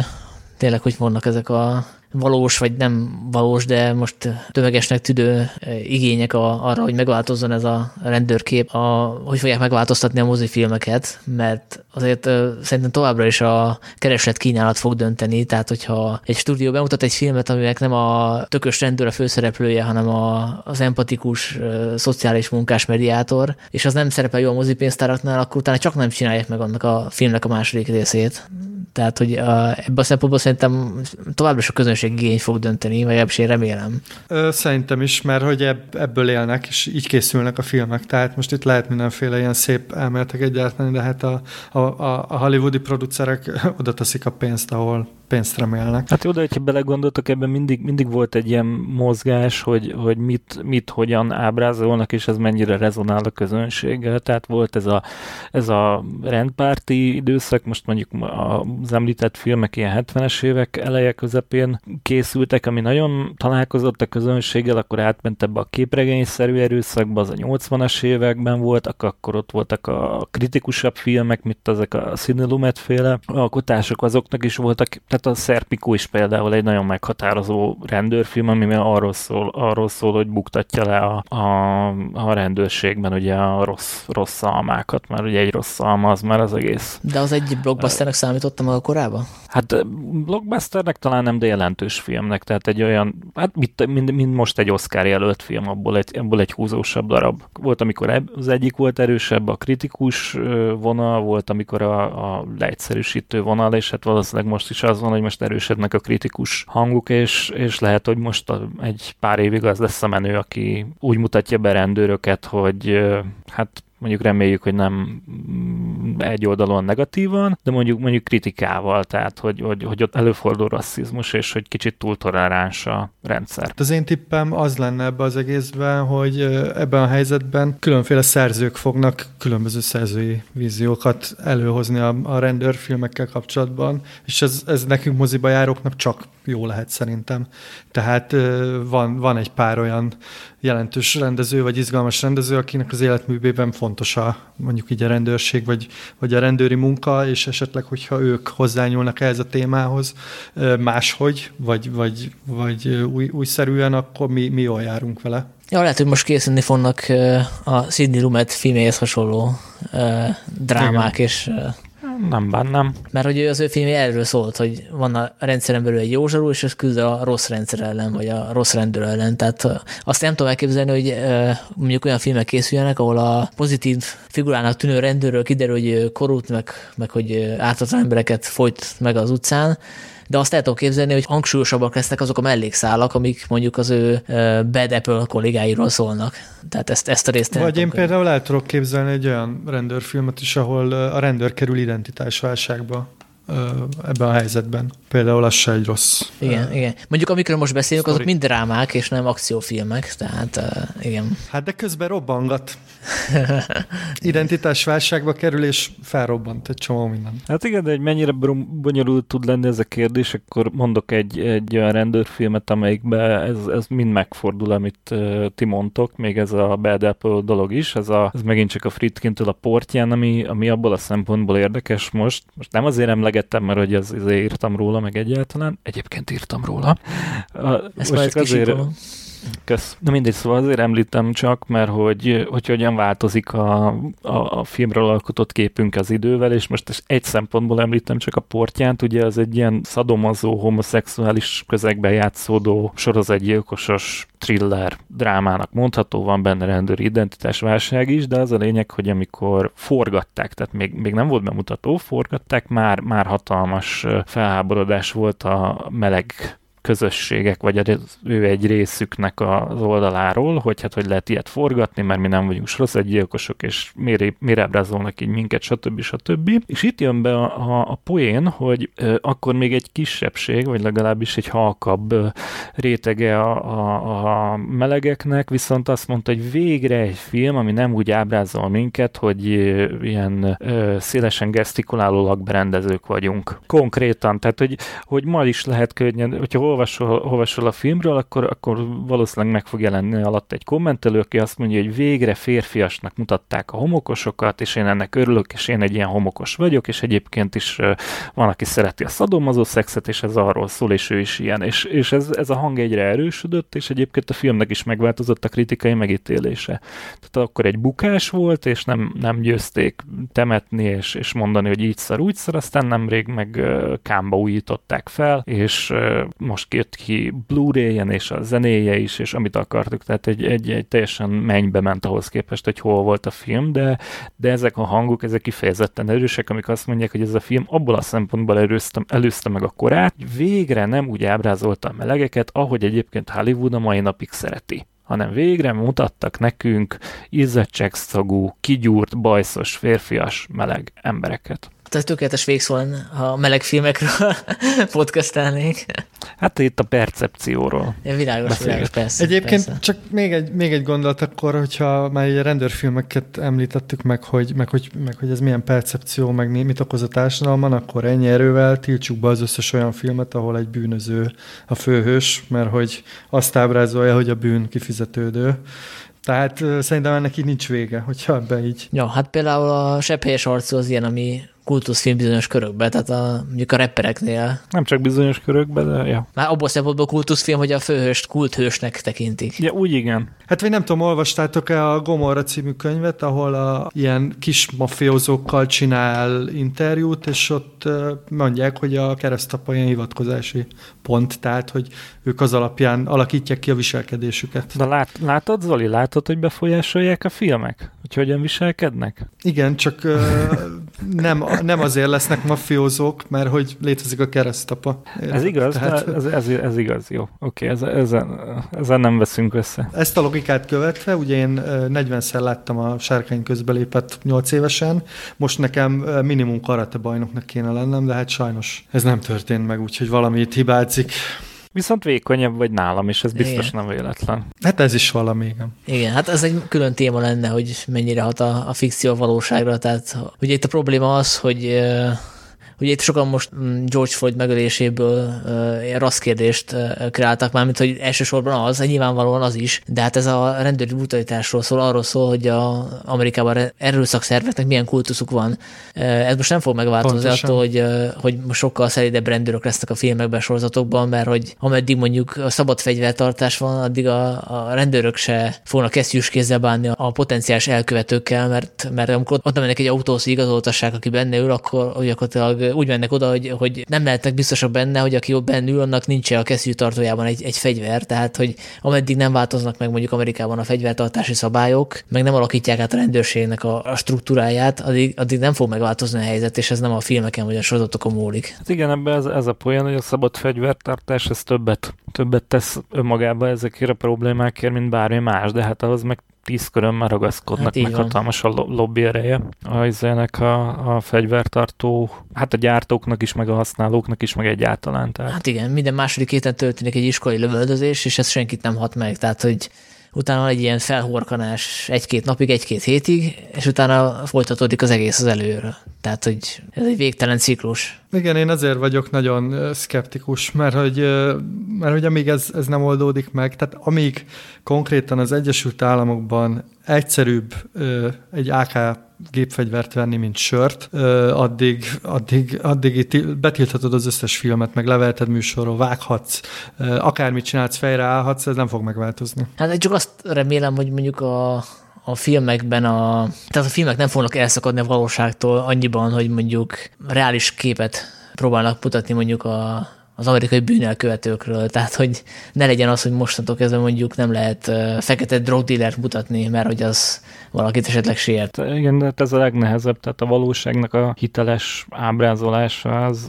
tényleg hogy vannak ezek a valós vagy nem valós, de most tömegesnek tüdő igények a, arra, hogy megváltozzon ez a rendőrkép, a, hogy fogják megváltoztatni a mozifilmeket, mert azért szerintem továbbra is a kereslet kínálat fog dönteni, tehát hogyha egy stúdió bemutat egy filmet, aminek nem a tökös rendőr a főszereplője, hanem a, az empatikus szociális munkás mediátor, és az nem szerepel jó a mozipénztáraknál, akkor utána csak nem csinálják meg annak a filmnek a második részét. Tehát, hogy a, ebben a szempontból szerintem továbbra is a közönség igény fog dönteni, vagy ebből én remélem. Szerintem is, mert hogy ebből élnek, és így készülnek a filmek. Tehát most itt lehet mindenféle ilyen szép elméletek egyáltalán, de hát a, a, a hollywoodi producerek [laughs] oda teszik a pénzt, ahol pénzt remélnek. Hát jó, de hogyha belegondoltok, ebben mindig, mindig volt egy ilyen mozgás, hogy, hogy mit, mit hogyan ábrázolnak, és ez mennyire rezonál a közönséggel. Tehát volt ez a, ez a rendpárti időszak, most mondjuk az említett filmek ilyen 70-es évek eleje közepén készültek, ami nagyon találkozott a közönséggel, akkor átment ebbe a képregényszerű erőszakba, az a 80-as években volt, akkor ott voltak a kritikusabb filmek, mint ezek a Sidney Lumet féle alkotások, azoknak is voltak, tehát tehát a Szerpikó is például egy nagyon meghatározó rendőrfilm, ami arról szól, arról szól hogy buktatja le a, a, a rendőrségben ugye a rossz, rossz almákat, mert ugye egy rossz alma az már az egész. De az egy blockbusternek számítottam a korábban? Hát blockbusternek talán nem, de jelentős filmnek, tehát egy olyan, hát mint, mint, mint most egy Oscar jelölt film, abból egy, abból egy húzósabb darab. Volt, amikor az egyik volt erősebb, a kritikus vonal, volt, amikor a, a leegyszerűsítő vonal, és hát valószínűleg most is az van, hogy most erősödnek a kritikus hanguk, és, és lehet, hogy most a, egy pár évig az lesz a menő, aki úgy mutatja be rendőröket, hogy hát mondjuk reméljük, hogy nem egy oldalon negatívan, de mondjuk mondjuk kritikával, tehát hogy, hogy, hogy ott előfordul rasszizmus, és hogy kicsit túl toleráns a rendszer. Az én tippem az lenne ebbe az egészben, hogy ebben a helyzetben különféle szerzők fognak különböző szerzői víziókat előhozni a, a rendőrfilmekkel kapcsolatban, és ez, ez nekünk moziba járóknak csak jó lehet szerintem. Tehát van, van egy pár olyan jelentős rendező, vagy izgalmas rendező, akinek az életművében fontos a mondjuk így a rendőrség, vagy, vagy a rendőri munka, és esetleg, hogyha ők hozzányúlnak ehhez a témához máshogy, vagy, vagy, vagy új, újszerűen, akkor mi, mi jól járunk vele. Ja, lehet, hogy most készülni fognak a Sidney Lumet filméhez hasonló drámák, Igen. és nem bánnám. Mert hogy az ő filmje erről szólt, hogy van a rendszeren belül egy jó zsarú, és ez küzd a rossz rendszer ellen, vagy a rossz rendőr ellen. Tehát azt nem tudom elképzelni, hogy mondjuk olyan filmek készüljenek, ahol a pozitív figurának tűnő rendőről kiderül, hogy korrupt, meg, meg hogy ártatlan embereket folyt meg az utcán, de azt el tudom képzelni, hogy hangsúlyosabbak lesznek azok a mellékszálak, amik mondjuk az ő Bad Apple kollégáiról szólnak. Tehát ezt, ezt a részt Vagy én például el tudok képzelni egy olyan rendőrfilmet is, ahol a rendőr kerül identitásválságba ebben a helyzetben. Például az se egy rossz. Igen, uh, igen. Mondjuk amikről most beszélünk, azok mind drámák, és nem akciófilmek, tehát uh, igen. Hát de közben robbangat. [laughs] Identitásválságba kerül, és felrobbant egy csomó minden. Hát igen, de egy mennyire bonyolult tud lenni ez a kérdés, akkor mondok egy, egy olyan rendőrfilmet, amelyikben ez, ez mind megfordul, amit uh, ti mondtok, még ez a Bad Apple dolog is, ez, a, ez megint csak a Fritkintől a portján, ami, ami abból a szempontból érdekes most. Most nem azért emlegettem, mert hogy az, azért írtam róla, meg egyáltalán. Egyébként írtam róla. Ezt most azért, Kösz. Na mindegy, szóval azért említem csak, mert hogy, hogy hogyan változik a, a, a filmről alkotott képünk az idővel, és most egy szempontból említem csak a portjánt, ugye az egy ilyen szadomazó, homoszexuális közegben játszódó sorozatgyilkosos thriller drámának mondható, van benne rendőri identitásválság is, de az a lényeg, hogy amikor forgatták, tehát még, még nem volt bemutató, forgatták, már, már hatalmas felháborodás volt a meleg közösségek, vagy az ő egy részüknek az oldaláról, hogy hát hogy lehet ilyet forgatni, mert mi nem vagyunk sorozatgyilkosok, és miért, miért ábrázolnak így minket, stb. stb. És itt jön be a, a, a poén, hogy ö, akkor még egy kisebbség, vagy legalábbis egy halkabb ö, rétege a, a, a melegeknek, viszont azt mondta, hogy végre egy film, ami nem úgy ábrázol minket, hogy ö, ilyen ö, szélesen gesztikuláló lakberendezők vagyunk. Konkrétan, tehát hogy, hogy ma is lehet könnyen, hogyha olvasol, olvasol a filmről, akkor, akkor valószínűleg meg fog jelenni alatt egy kommentelő, aki azt mondja, hogy végre férfiasnak mutatták a homokosokat, és én ennek örülök, és én egy ilyen homokos vagyok, és egyébként is van, aki szereti a szadomazó szexet, és ez arról szól, és ő is ilyen. És, és ez, ez a hang egyre erősödött, és egyébként a filmnek is megváltozott a kritikai megítélése. Tehát akkor egy bukás volt, és nem, nem győzték temetni, és, és mondani, hogy így szar, úgy szar, aztán nemrég meg kámba újították fel, és most most jött ki Blu-ray-en, és a zenéje is, és amit akartuk, tehát egy, egy, egy teljesen mennybe ment ahhoz képest, hogy hol volt a film, de, de ezek a hangok, ezek kifejezetten erősek, amik azt mondják, hogy ez a film abból a szempontból előzte, előzte meg a korát, végre nem úgy ábrázolta a melegeket, ahogy egyébként Hollywood a mai napig szereti hanem végre mutattak nekünk izzadságszagú, kigyúrt, bajszos, férfias, meleg embereket ez tökéletes végszó ha a meleg filmekről [laughs] podcastelnék. Hát itt a percepcióról. Ja, világos, világos, persze. Egyébként persze. csak még egy, még egy gondolat akkor, hogyha már egy rendőrfilmeket említettük meg, hogy, meg, hogy, meg hogy ez milyen percepció, meg mi, mit okoz a társadalman, akkor ennyi erővel tiltsuk be az összes olyan filmet, ahol egy bűnöző a főhős, mert hogy azt ábrázolja, hogy a bűn kifizetődő. Tehát szerintem ennek így nincs vége, hogyha ebben így. Ja, hát például a sepphelyes arcú az ilyen, ami kultuszfilm bizonyos körökben, tehát a, mondjuk a rappereknél. Nem csak bizonyos körökben, de ja. Már abból szempontból kultuszfilm, hogy a főhőst kulthősnek tekintik. Ja, úgy igen. Hát vagy nem tudom, olvastátok-e a Gomorra című könyvet, ahol a ilyen kis mafiózókkal csinál interjút, és ott mondják, hogy a keresztapa ilyen hivatkozási pont, tehát hogy ők az alapján alakítják ki a viselkedésüket. De lát, látod, Zoli, látod, hogy befolyásolják a filmek? Hogy hogyan viselkednek? Igen, csak nem, nem azért lesznek mafiózók, mert hogy létezik a keresztapa. Ez igaz, Tehát, ez, ez, ez igaz, jó. Oké, okay, ezen, ezen nem veszünk össze. Ezt a logikát követve, ugye én 40-szer láttam a sárkány közbelépett 8 évesen, most nekem minimum karate bajnoknak kéne lennem, de hát sajnos ez nem történt meg, úgyhogy valami itt hibázik. Viszont vékonyabb vagy nálam, és ez biztos igen. nem véletlen. Hát ez is valami, igen. Igen, hát ez egy külön téma lenne, hogy mennyire hat a, a fikció a valóságra. Tehát ugye itt a probléma az, hogy Ugye itt sokan most mm, George Floyd megöléséből uh, rassz kérdést kreáltak már, mint hogy elsősorban az, nyilvánvalóan az is, de hát ez a rendőri brutalitásról szól, arról szól, hogy a Amerikában erőszakszerveknek milyen kultuszuk van. Ez most nem fog megváltozni Pontosan. attól, hogy, hogy sokkal szelidebb rendőrök lesznek a filmekben, sorozatokban, mert hogy ameddig mondjuk a szabad fegyvertartás van, addig a, a rendőrök se fognak kesztyűs kézzel bánni a potenciális elkövetőkkel, mert, mert amikor ott mennek egy autóhoz igazoltassák, aki benne ül, akkor gyakorlatilag úgy mennek oda, hogy, hogy nem lehetnek biztosak benne, hogy aki ott benne ül, annak nincs a kesztyű tartójában egy, egy fegyver, tehát hogy ameddig nem változnak meg mondjuk Amerikában a fegyvertartási szabályok, meg nem alakítják át a rendőrségnek a, a struktúráját, addig, addig nem fog megváltozni a helyzet, és ez nem a filmeken vagy a sorozatokon múlik. Hát igen, ebben ez, ez a poén, hogy a szabad fegyvertartás ez többet, többet tesz önmagába ezekért a problémákért, mint bármi más, de hát ahhoz meg tíz körömmel ragaszkodnak, hát meg van. hatalmas a lobby ereje a, a, a fegyvertartó, hát a gyártóknak is, meg a használóknak is, meg egyáltalán. Tehát. Hát igen, minden második héten történik egy iskolai lövöldözés, és ez senkit nem hat meg, tehát hogy utána egy ilyen felhorkanás egy-két napig, egy-két hétig, és utána folytatódik az egész az előről. Tehát, hogy ez egy végtelen ciklus. Igen, én azért vagyok nagyon szkeptikus, mert hogy, mert hogy amíg ez, ez nem oldódik meg, tehát amíg konkrétan az Egyesült Államokban egyszerűbb egy AK gépfegyvert venni, mint sört, addig, addig, addig itt betilthatod az összes filmet, meg levelted műsorról, vághatsz, akármit csinálsz, fejre állhatsz, ez nem fog megváltozni. Hát csak azt remélem, hogy mondjuk a, a filmekben a... Tehát a filmek nem fognak elszakadni a valóságtól annyiban, hogy mondjuk reális képet próbálnak mutatni mondjuk a, az amerikai bűnelkövetőkről, tehát hogy ne legyen az, hogy mostantól kezdve mondjuk nem lehet fekete drogdillert mutatni, mert hogy az valakit esetleg sért. Igen, de hát ez a legnehezebb, tehát a valóságnak a hiteles ábrázolása az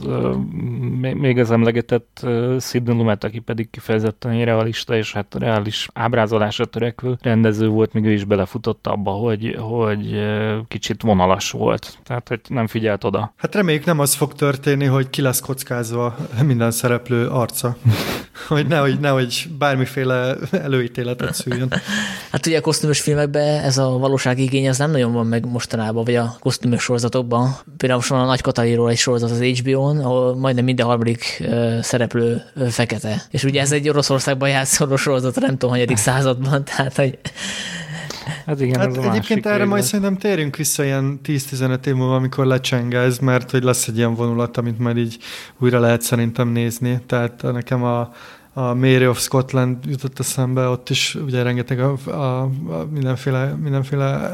még az emlegetett Sidney Lumet, aki pedig kifejezetten realista és hát reális ábrázolásra törekvő rendező volt, még ő is belefutott abba, hogy, hogy kicsit vonalas volt, tehát hogy nem figyelt oda. Hát reméljük nem az fog történni, hogy ki lesz kockázva minden szereplő arca. [laughs] hogy nehogy, nehogy bármiféle előítéletet szüljön. Hát ugye a kosztümös filmekben ez a valóságigény az nem nagyon van meg mostanában, vagy a kosztümös sorozatokban. Például most van a Nagy Kataliról egy sorozat az HBO-n, ahol majdnem minden harmadik szereplő fekete. És ugye ez egy Oroszországban játszoló sorozat, nem tudom, hanyadik században, [laughs] tehát hogy Hát igen, hát ez egyébként erre majd szerintem térünk vissza ilyen 10-15 év múlva, amikor lecseng ez, mert hogy lesz egy ilyen vonulat, amit majd így újra lehet szerintem nézni. Tehát nekem a, a Mary of Scotland jutott eszembe, ott is ugye rengeteg a, a, a mindenféle, mindenféle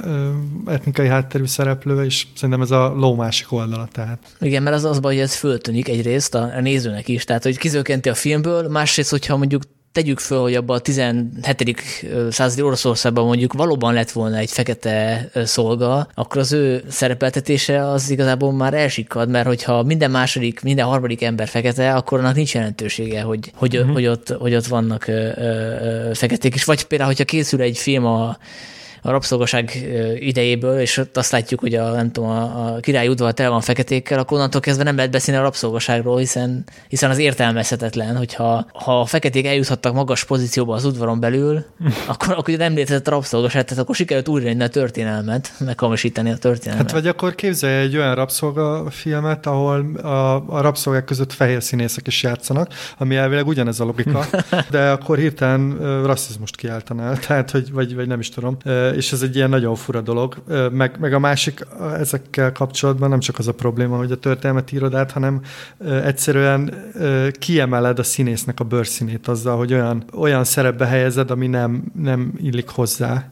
etnikai hátterű szereplő, és szerintem ez a ló másik oldala. Tehát. Igen, mert az az baj, hogy ez föltűnik egyrészt a, a nézőnek is, tehát hogy kizökkenti a filmből, másrészt, hogyha mondjuk tegyük föl, hogy abban a 17. századi Oroszországban mondjuk valóban lett volna egy fekete szolga, akkor az ő szerepeltetése az igazából már elsikad, mert hogyha minden második, minden harmadik ember fekete, akkor annak nincs jelentősége, hogy, hogy, uh-huh. hogy, ott, hogy ott vannak ö, ö, feketék. És vagy például, hogyha készül egy film a a rabszolgaság idejéből, és ott azt látjuk, hogy a, nem tudom, a, a király udvar tele van feketékkel, akkor onnantól kezdve nem lehet beszélni a rabszolgaságról, hiszen, hiszen az értelmezhetetlen, hogyha ha a feketék eljuthattak magas pozícióba az udvaron belül, [laughs] akkor, akkor nem létezett a rabszolgaság, tehát akkor sikerült újra a történelmet, meghamisítani a történelmet. Hát vagy akkor képzelj egy olyan rabszolgafilmet, ahol a, a rabszolgák között fehér színészek is játszanak, ami elvileg ugyanez a logika, [laughs] de akkor hirtelen rasszizmust kiáltanál, [laughs] tehát, hogy, vagy, vagy nem is tudom és ez egy ilyen nagyon fura dolog. Meg, meg a másik ezekkel kapcsolatban nem csak az a probléma, hogy a történelmet írod át, hanem egyszerűen kiemeled a színésznek a bőrszínét azzal, hogy olyan, olyan szerepbe helyezed, ami nem, nem illik hozzá.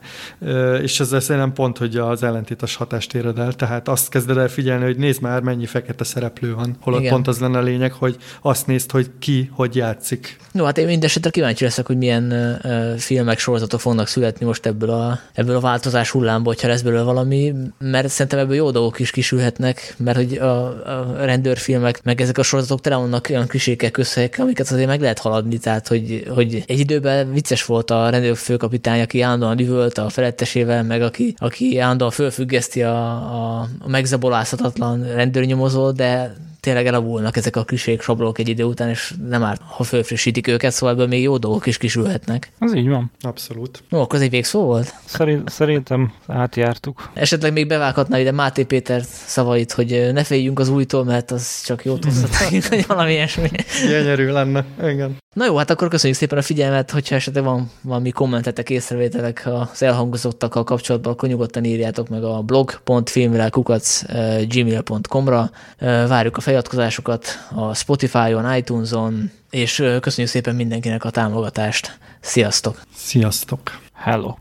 És ezzel szerintem pont, hogy az ellentétes hatást éred el. Tehát azt kezded el figyelni, hogy nézd már, mennyi fekete szereplő van. Holott Igen. pont az lenne a lényeg, hogy azt nézd, hogy ki, hogy játszik. No, hát én mindesetre kíváncsi leszek, hogy milyen uh, filmek, sorozatok fognak születni most ebből a, ebből ebből a változás hullámból, hogyha lesz belőle valami, mert szerintem ebből jó dolgok is kisülhetnek, mert hogy a, a rendőrfilmek, meg ezek a sorozatok tele vannak olyan klisékek össze, amiket azért meg lehet haladni, tehát hogy, hogy egy időben vicces volt a rendőr főkapitány, aki állandóan üvölt a felettesével, meg aki, aki állandóan fölfüggeszti a, a, a megzabolázhatatlan rendőrnyomozó, de tényleg elavulnak ezek a klisék, sablók egy idő után, és nem árt, ha fölfrissítik őket, szóval ebből még jó dolgok is kisülhetnek. Az így van. Abszolút. No, akkor ez egy végszó volt? Szerint, szerintem átjártuk. Esetleg még bevághatná ide Máté Péter szavait, hogy ne féljünk az újtól, mert az csak jót hozhat, [laughs] vagy valami ilyesmi. Gyönyörű lenne, igen. Na jó, hát akkor köszönjük szépen a figyelmet, hogyha esetleg van valami kommentetek, észrevételek az elhangozottakkal kapcsolatban, akkor nyugodtan írjátok meg a blog.filmvilágkukac gmail.com-ra. Várjuk a feliratkozásokat a Spotify-on, iTunes-on, és köszönjük szépen mindenkinek a támogatást. Sziasztok! Sziasztok! Hello!